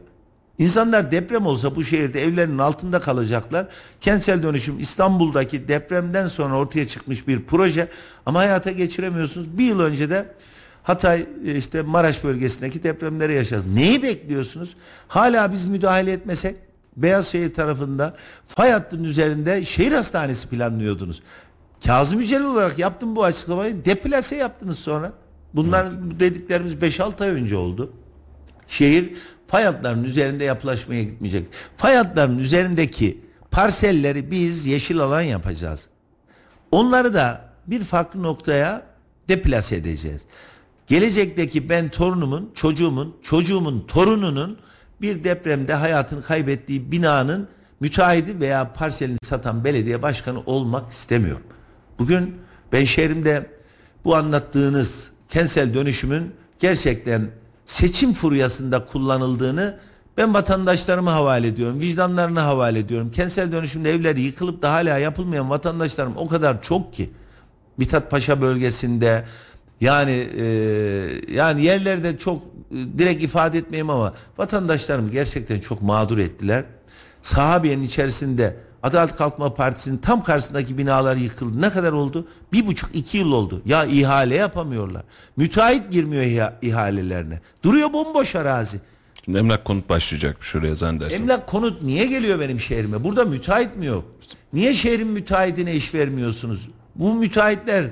İnsanlar deprem olsa bu şehirde evlerinin altında kalacaklar. Kentsel dönüşüm İstanbul'daki depremden sonra ortaya çıkmış bir proje ama hayata geçiremiyorsunuz. Bir yıl önce de Hatay işte Maraş bölgesindeki depremleri yaşadık. Neyi bekliyorsunuz? Hala biz müdahale etmesek Beyazşehir tarafında fay hattının üzerinde şehir hastanesi planlıyordunuz. Kazım Yücel olarak yaptım bu açıklamayı. Deplase yaptınız sonra. Bunlar dediklerimiz 5-6 ay önce oldu. Şehir fay hatlarının üzerinde yapılaşmaya gitmeyecek. Fay hatlarının üzerindeki parselleri biz yeşil alan yapacağız. Onları da bir farklı noktaya deplase edeceğiz. Gelecekteki ben torunumun, çocuğumun, çocuğumun torununun bir depremde hayatını kaybettiği binanın müteahhidi veya parselini satan belediye başkanı olmak istemiyorum. Bugün ben şehrimde bu anlattığınız kentsel dönüşümün gerçekten seçim furyasında kullanıldığını ben vatandaşlarıma havale ediyorum. Vicdanlarına havale ediyorum. Kentsel dönüşümde evleri yıkılıp da hala yapılmayan vatandaşlarım o kadar çok ki. Mithat Paşa bölgesinde yani e, yani yerlerde çok e, direkt ifade etmeyeyim ama vatandaşlarım gerçekten çok mağdur ettiler. Sahabiyenin içerisinde Adalet Kalkınma Partisi'nin tam karşısındaki binalar yıkıldı. Ne kadar oldu? Bir buçuk iki yıl oldu. Ya ihale yapamıyorlar. Müteahhit girmiyor iha- ihalelerine. Duruyor bomboş arazi. Şimdi emlak konut başlayacak şuraya zannedersem. Emlak konut niye geliyor benim şehrime? Burada müteahhit mi yok? Niye şehrin müteahhitine iş vermiyorsunuz? Bu müteahhitler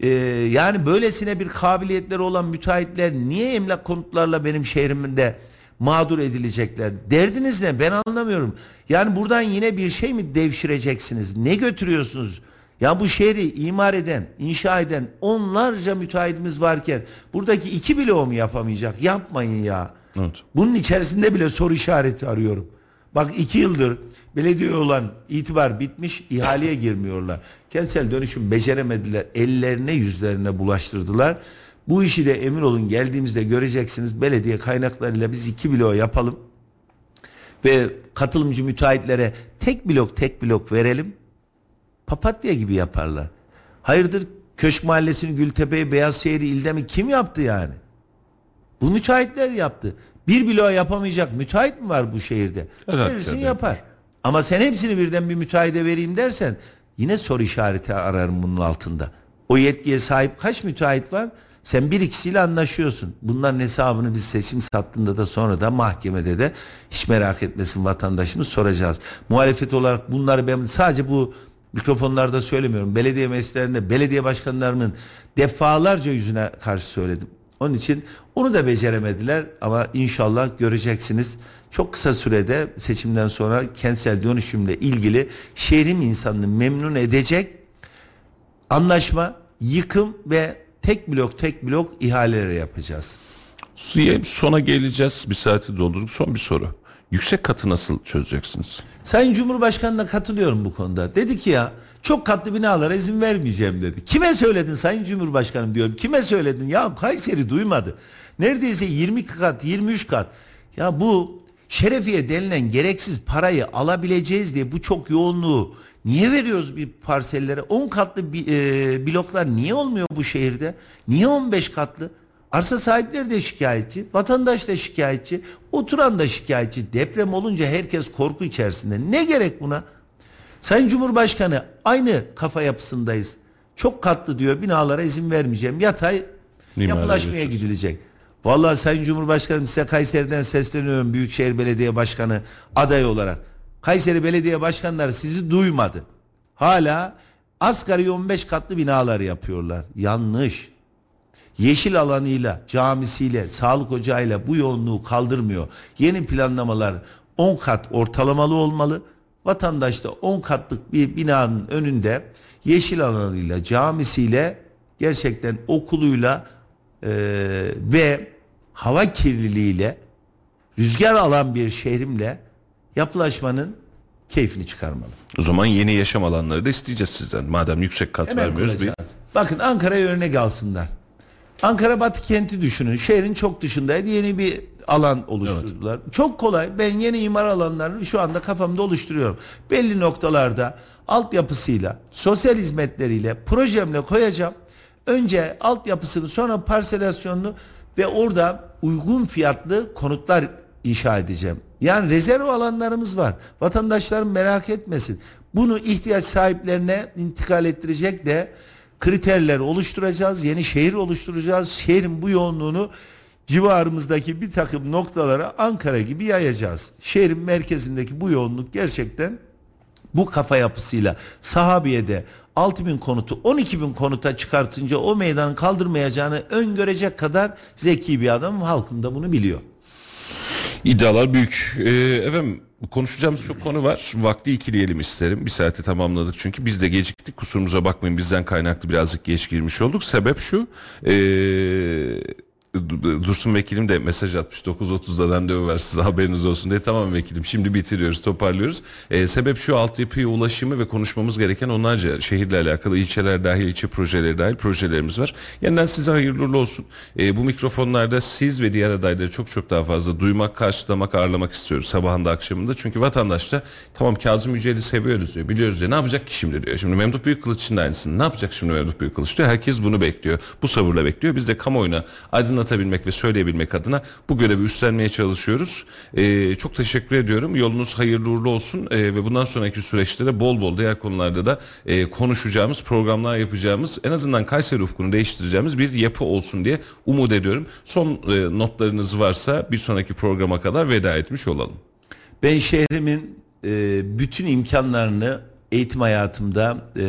e, yani böylesine bir kabiliyetleri olan müteahhitler niye emlak konutlarla benim şehrimde mağdur edilecekler? Derdiniz ne? Ben anlamıyorum. Yani buradan yine bir şey mi devşireceksiniz? Ne götürüyorsunuz? Ya bu şehri imar eden, inşa eden onlarca müteahhitimiz varken buradaki iki bloğu mu yapamayacak? Yapmayın ya. Evet. Bunun içerisinde bile soru işareti arıyorum. Bak iki yıldır belediye olan itibar bitmiş ihaleye girmiyorlar. Kentsel dönüşüm beceremediler. Ellerine yüzlerine bulaştırdılar. Bu işi de emin olun geldiğimizde göreceksiniz. Belediye kaynaklarıyla biz iki bloğu yapalım. Ve katılımcı müteahhitlere tek blok tek blok verelim. Papatya gibi yaparlar. Hayırdır Köşk Mahallesi'ni Gültepe'yi Beyazşehir'i ilde mi kim yaptı yani? Bu müteahhitler yaptı. Bir bloğa yapamayacak müteahhit mi var bu şehirde? Evet, Verirsin tabii. yapar. Ama sen hepsini birden bir müteahhide vereyim dersen yine soru işareti ararım bunun altında. O yetkiye sahip kaç müteahhit var? Sen bir ikisiyle anlaşıyorsun. Bunların hesabını biz seçim sattığında da sonra da mahkemede de hiç merak etmesin vatandaşımız soracağız. Muhalefet olarak bunları ben sadece bu mikrofonlarda söylemiyorum. Belediye meclislerinde belediye başkanlarının defalarca yüzüne karşı söyledim. Onun için onu da beceremediler ama inşallah göreceksiniz. Çok kısa sürede seçimden sonra kentsel dönüşümle ilgili şehrin insanını memnun edecek anlaşma, yıkım ve tek blok tek blok ihaleleri yapacağız. Suya sona geleceğiz. Bir saati doldurduk. Son bir soru. Yüksek katı nasıl çözeceksiniz? Sayın Cumhurbaşkanı'na katılıyorum bu konuda. Dedi ki ya çok katlı binalara izin vermeyeceğim dedi. Kime söyledin Sayın Cumhurbaşkanım diyorum. Kime söyledin? Ya Kayseri duymadı. Neredeyse 20 kat 23 kat. Ya bu şerefiye denilen gereksiz parayı alabileceğiz diye bu çok yoğunluğu niye veriyoruz bir parsellere? 10 katlı bi- e, bloklar niye olmuyor bu şehirde? Niye 15 katlı? Arsa sahipleri de şikayetçi, vatandaş da şikayetçi, oturan da şikayetçi. Deprem olunca herkes korku içerisinde. Ne gerek buna? Sayın Cumhurbaşkanı aynı kafa yapısındayız. Çok katlı diyor binalara izin vermeyeceğim. Yatay Mimara yapılaşmaya geçeceğiz. gidilecek. Vallahi Sayın Cumhurbaşkanım size Kayseri'den sesleniyorum Büyükşehir Belediye Başkanı aday olarak. Kayseri Belediye Başkanları sizi duymadı. Hala asgari 15 katlı binalar yapıyorlar. Yanlış. Yeşil alanıyla, camisiyle, sağlık ocağıyla bu yoğunluğu kaldırmıyor. Yeni planlamalar 10 kat ortalamalı olmalı. Vatandaş da 10 katlık bir binanın önünde yeşil alanıyla, camisiyle, gerçekten okuluyla, e, ve hava kirliliğiyle rüzgar alan bir şehrimle yapılaşmanın keyfini çıkarmalı. O zaman yeni yaşam alanları da isteyeceğiz sizden. Madem yüksek kat Hemen vermiyoruz. Bir... Bakın Ankara'ya örnek alsınlar. Ankara Batı kenti düşünün. Şehrin çok dışındaydı. Yeni bir alan oluşturdular. Çok kolay. Ben yeni imar alanlarını şu anda kafamda oluşturuyorum. Belli noktalarda altyapısıyla, sosyal hizmetleriyle, projemle koyacağım. Önce altyapısını sonra parselasyonunu ve orada uygun fiyatlı konutlar inşa edeceğim. Yani rezerv alanlarımız var. Vatandaşlarım merak etmesin. Bunu ihtiyaç sahiplerine intikal ettirecek de kriterler oluşturacağız. Yeni şehir oluşturacağız. Şehrin bu yoğunluğunu civarımızdaki bir takım noktalara Ankara gibi yayacağız. Şehrin merkezindeki bu yoğunluk gerçekten bu kafa yapısıyla Sahabiye'de 6 bin konutu 12 bin konuta çıkartınca o meydanı kaldırmayacağını öngörecek kadar zeki bir adam halkım da bunu biliyor. İddialar büyük. Ee, efendim konuşacağımız çok konu var. Vakti ikileyelim isterim. Bir saati tamamladık çünkü biz de geciktik. Kusurumuza bakmayın bizden kaynaklı birazcık geç girmiş olduk. Sebep şu. Ee, Dursun vekilim de mesaj atmış 9.30'da randevu ver size haberiniz olsun diye tamam vekilim şimdi bitiriyoruz toparlıyoruz. Ee, sebep şu altyapıya ulaşımı ve konuşmamız gereken onlarca şehirle alakalı ilçeler dahil ilçe projeleri dahil projelerimiz var. Yeniden size hayırlı olsun. Ee, bu mikrofonlarda siz ve diğer adayları çok çok daha fazla duymak, karşılamak, ağırlamak istiyoruz sabahında akşamında. Çünkü vatandaş da tamam Kazım Yücel'i seviyoruz diyor biliyoruz diyor ne yapacak ki şimdi diyor. Şimdi Memduh Büyükkılıç için de aynısını ne yapacak şimdi Memduh Büyükkılıç diyor. Herkes bunu bekliyor. Bu sabırla bekliyor. Biz de kamuoyuna aydınlatabilmek ve söyleyebilmek adına bu görevi üstlenmeye çalışıyoruz. Ee, çok teşekkür ediyorum. Yolunuz hayırlı uğurlu olsun Ee, ve bundan sonraki süreçte de bol bol diğer konularda da e, konuşacağımız, programlar yapacağımız, en azından Kayseri ufkunu değiştireceğimiz bir yapı olsun diye umut ediyorum. Son e, notlarınız varsa bir sonraki programa kadar veda etmiş olalım. Ben şehrimin e, bütün imkanlarını eğitim hayatımda e,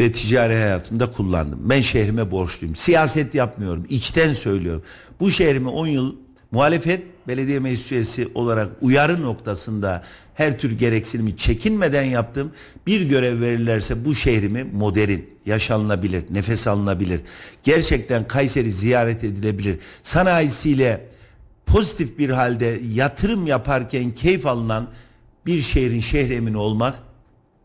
ve ticari hayatımda kullandım. Ben şehrime borçluyum. Siyaset yapmıyorum. İçten söylüyorum. Bu şehrimi 10 yıl muhalefet belediye meclis üyesi olarak uyarı noktasında her tür gereksinimi çekinmeden yaptım. Bir görev verirlerse bu şehrimi modern, yaşanılabilir, nefes alınabilir. Gerçekten Kayseri ziyaret edilebilir. Sanayisiyle pozitif bir halde yatırım yaparken keyif alınan bir şehrin şehremini olmak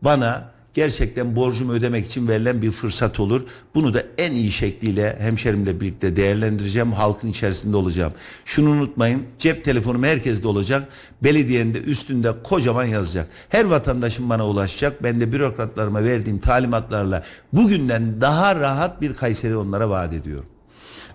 bana gerçekten borcumu ödemek için verilen bir fırsat olur. Bunu da en iyi şekliyle hemşerimle birlikte değerlendireceğim. Halkın içerisinde olacağım. Şunu unutmayın. Cep telefonum herkeste olacak. Belediyenin de üstünde kocaman yazacak. Her vatandaşım bana ulaşacak. Ben de bürokratlarıma verdiğim talimatlarla bugünden daha rahat bir Kayseri onlara vaat ediyorum.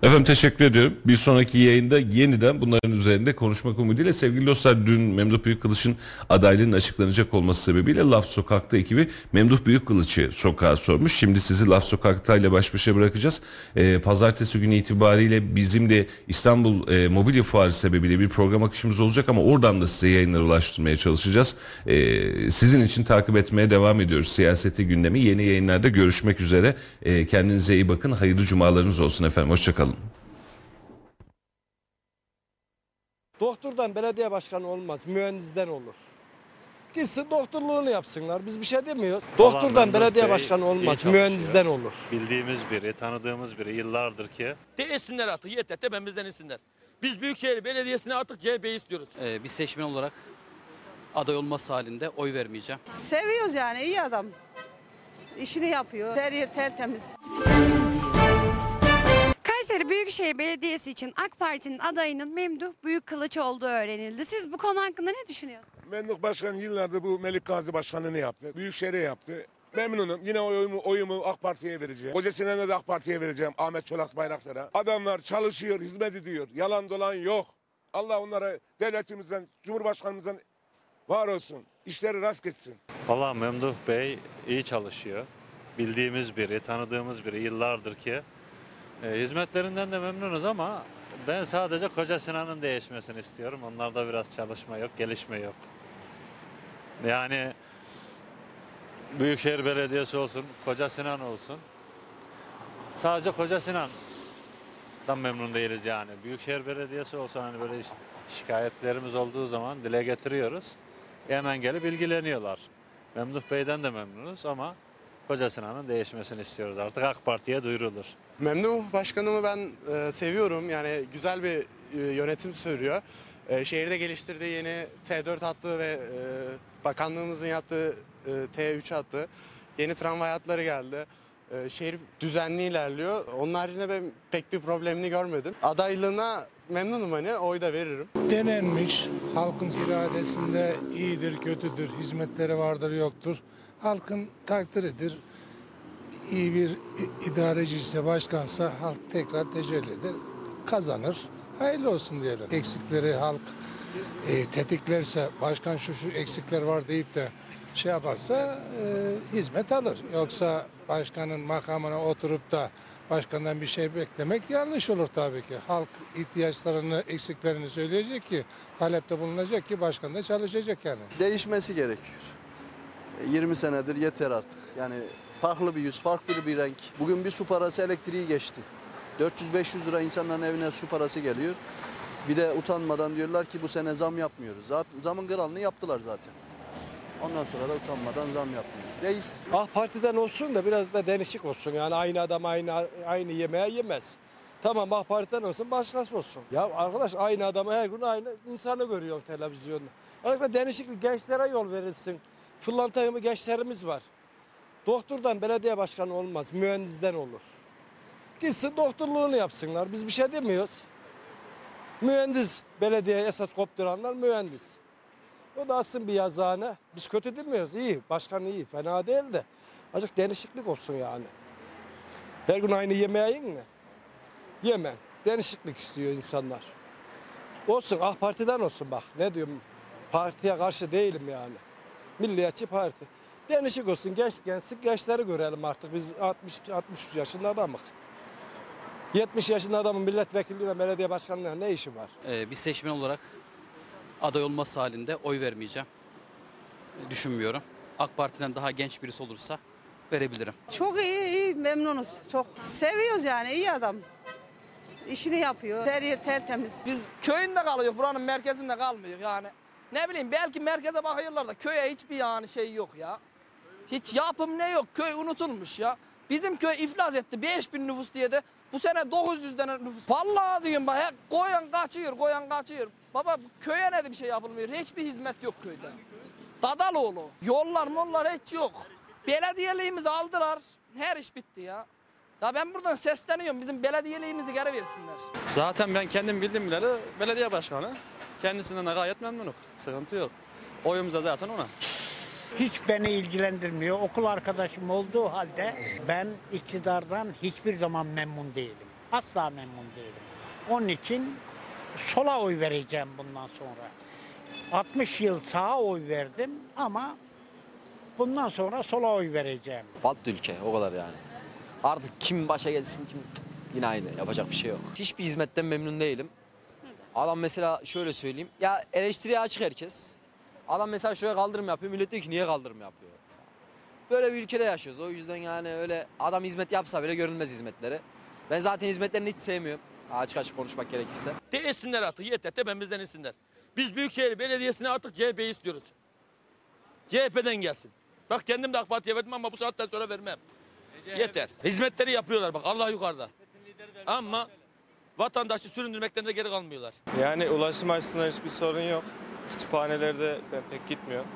Efendim teşekkür ediyorum. Bir sonraki yayında yeniden bunların üzerinde konuşmak umuduyla sevgili dostlar dün Memduh Büyükkılıç'ın adaylığının açıklanacak olması sebebiyle Laf Sokak'ta ekibi Memduh Büyükkılıç'ı sokağa sormuş. Şimdi sizi Laf Sokak'ta ile baş başa bırakacağız. Ee, pazartesi günü itibariyle bizim de İstanbul e, Mobilya Fuarı sebebiyle bir program akışımız olacak ama oradan da size yayınları ulaştırmaya çalışacağız. Ee, sizin için takip etmeye devam ediyoruz. Siyaseti gündemi yeni yayınlarda görüşmek üzere. Ee, kendinize iyi bakın. Hayırlı cumalarınız olsun efendim. Hoşçakalın. Doktordan belediye başkanı olmaz, mühendisten olur. Gitsin doktorluğunu yapsınlar. Biz bir şey demiyoruz. Doktordan Memduh belediye Bey başkanı iyi olmaz, çalışıyor. mühendisten olur. Bildiğimiz biri, tanıdığımız biri yıllardır ki Değilsinler artık yeter tepemizden insinler. Biz Büyükşehir Belediyesi'ne artık CHP'yi istiyoruz. Ee, bir seçmen olarak aday olması halinde oy vermeyeceğim. Seviyoruz yani iyi adam. İşini yapıyor. Her yer tertemiz. Kayseri Büyükşehir Belediyesi için AK Parti'nin adayının Memduh Büyükkılıç olduğu öğrenildi. Siz bu konu hakkında ne düşünüyorsunuz? Memduh Başkan yıllardır bu Melik Gazi Başkanlığını yaptı. Büyükşehir'e yaptı. Memnunum. Yine oyumu, oyumu AK Parti'ye vereceğim. Koca Sinan'a da AK Parti'ye vereceğim. Ahmet Çolak Bayraktar'a. Adamlar çalışıyor, hizmet ediyor. Yalan dolan yok. Allah onlara devletimizden, Cumhurbaşkanımızdan var olsun. İşleri rast gitsin. valla Memduh Bey iyi çalışıyor. Bildiğimiz biri, tanıdığımız biri yıllardır ki e, hizmetlerinden de memnunuz ama ben sadece Koca Sinan'ın değişmesini istiyorum. Onlarda biraz çalışma yok, gelişme yok. Yani Büyükşehir Belediyesi olsun, Koca Sinan olsun. Sadece Koca Sinan'dan memnun değiliz yani. Büyükşehir Belediyesi olsa hani böyle şikayetlerimiz olduğu zaman dile getiriyoruz. Hemen gelip ilgileniyorlar. Memduh Bey'den de memnunuz ama Koca Sinan'ın değişmesini istiyoruz artık AK Parti'ye duyurulur. Memnun başkanımı ben e, seviyorum. Yani güzel bir e, yönetim sürüyor. E, şehirde geliştirdiği yeni T4 hattı ve e, bakanlığımızın yaptığı e, T3 hattı. Yeni tramvay hatları geldi. E, şehir düzenli ilerliyor. Onun haricinde ben pek bir problemini görmedim. Adaylığına memnunum hani oy da veririm. denenmiş. Halkın iradesinde iyidir, kötüdür, hizmetleri vardır, yoktur. Halkın takdiridir. İyi bir idareci ise, başkansa halk tekrar tecelli eder, kazanır. Hayırlı olsun diyelim. Eksikleri halk e, tetiklerse, başkan şu şu eksikler var deyip de şey yaparsa e, hizmet alır. Yoksa başkanın makamına oturup da başkandan bir şey beklemek yanlış olur tabii ki. Halk ihtiyaçlarını, eksiklerini söyleyecek ki, talepte bulunacak ki başkan da çalışacak yani. Değişmesi gerekiyor. E, 20 senedir yeter artık. Yani farklı bir yüz, farklı bir renk. Bugün bir su parası elektriği geçti. 400-500 lira insanların evine su parası geliyor. Bir de utanmadan diyorlar ki bu sene zam yapmıyoruz. Zaten zamın kralını yaptılar zaten. Ondan sonra da utanmadan zam yapmıyor. Reis Ah Parti'den olsun da biraz da değişik olsun. Yani aynı adam aynı aynı yemeğe yemez. Tamam Ah Parti'den olsun başkası olsun. Ya arkadaş aynı adamı her gün aynı insanı görüyor televizyonda. Arkadaşlar değişik gençlere yol verilsin. Fırlanta gençlerimiz var. Doktordan belediye başkanı olmaz. Mühendisten olur. Gitsin doktorluğunu yapsınlar. Biz bir şey demiyoruz. Mühendis belediye esas kopturanlar mühendis. O da aslında bir yazıhane. Biz kötü demiyoruz. İyi. Başkan iyi. Fena değil de. Azıcık değişiklik olsun yani. Her gün aynı yemeği yiyin mi? Yemen. Değişiklik istiyor insanlar. Olsun. Ah Parti'den olsun bak. Ne diyorum. Partiye karşı değilim yani. Milliyetçi Parti. Değişik olsun. Genç gençlik gençleri görelim artık. Biz 60 63 yaşında adamız. 70 yaşında adamın milletvekilliği ve belediye başkanlığına ne işi var? Ee, bir seçmen olarak aday olması halinde oy vermeyeceğim. Düşünmüyorum. AK Parti'den daha genç birisi olursa verebilirim. Çok iyi, iyi memnunuz. Çok seviyoruz yani iyi adam. İşini yapıyor. Her yer tertemiz. Biz köyünde kalıyor, buranın merkezinde kalmıyor yani. Ne bileyim belki merkeze bakıyorlar da köye hiçbir yani şey yok ya. Hiç yapım ne yok, köy unutulmuş ya. Bizim köy iflas etti 5000 nüfus diye de bu sene 900 tane nüfus. Vallahi diyorum bak koyan kaçıyor, koyan kaçıyor. Baba köye ne de bir şey yapılmıyor, hiçbir hizmet yok köyde. Dadaloğlu, yollar mollar hiç yok. Belediyeliğimizi aldılar, her iş bitti ya. Ya ben buradan sesleniyorum bizim belediyeliğimizi geri versinler. Zaten ben kendim bildiğim bileli belediye başkanı. Kendisinden de gayet memnunum. Sıkıntı yok. Oyumuz zaten ona. Hiç beni ilgilendirmiyor. Okul arkadaşım olduğu halde ben iktidardan hiçbir zaman memnun değilim. Asla memnun değilim. Onun için sola oy vereceğim bundan sonra. 60 yıl sağa oy verdim ama bundan sonra sola oy vereceğim. Battı ülke o kadar yani. Artık kim başa gelsin kim yine aynı yapacak bir şey yok. Hiçbir hizmetten memnun değilim. Adam mesela şöyle söyleyeyim. Ya eleştiriye açık herkes. Adam mesela şöyle kaldırım yapıyor. Millet diyor ki niye kaldırım yapıyor? mesela. Böyle bir ülkede yaşıyoruz. O yüzden yani öyle adam hizmet yapsa bile görünmez hizmetleri. Ben zaten hizmetlerini hiç sevmiyorum. Açık açık konuşmak gerekirse. Değilsinler artık yeter tepemizden insinler. Biz Büyükşehir Belediyesi'ne artık CHP'yi istiyoruz. CHP'den gelsin. Bak kendim de AK Parti'ye verdim ama bu saatten sonra vermem. Yeter. Hizmetleri yapıyorlar bak Allah yukarıda. Ama vatandaşı süründürmekten de geri kalmıyorlar. Yani ulaşım açısından hiçbir sorun yok. Kütüphanelerde ben pek gitmiyorum.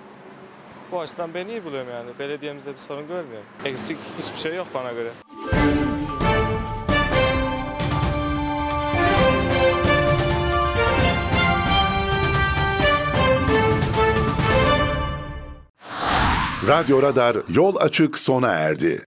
Bu açıdan ben iyi buluyorum yani. Belediyemizde bir sorun görmüyorum. Eksik hiçbir şey yok bana göre. Radyo Radar yol açık sona erdi.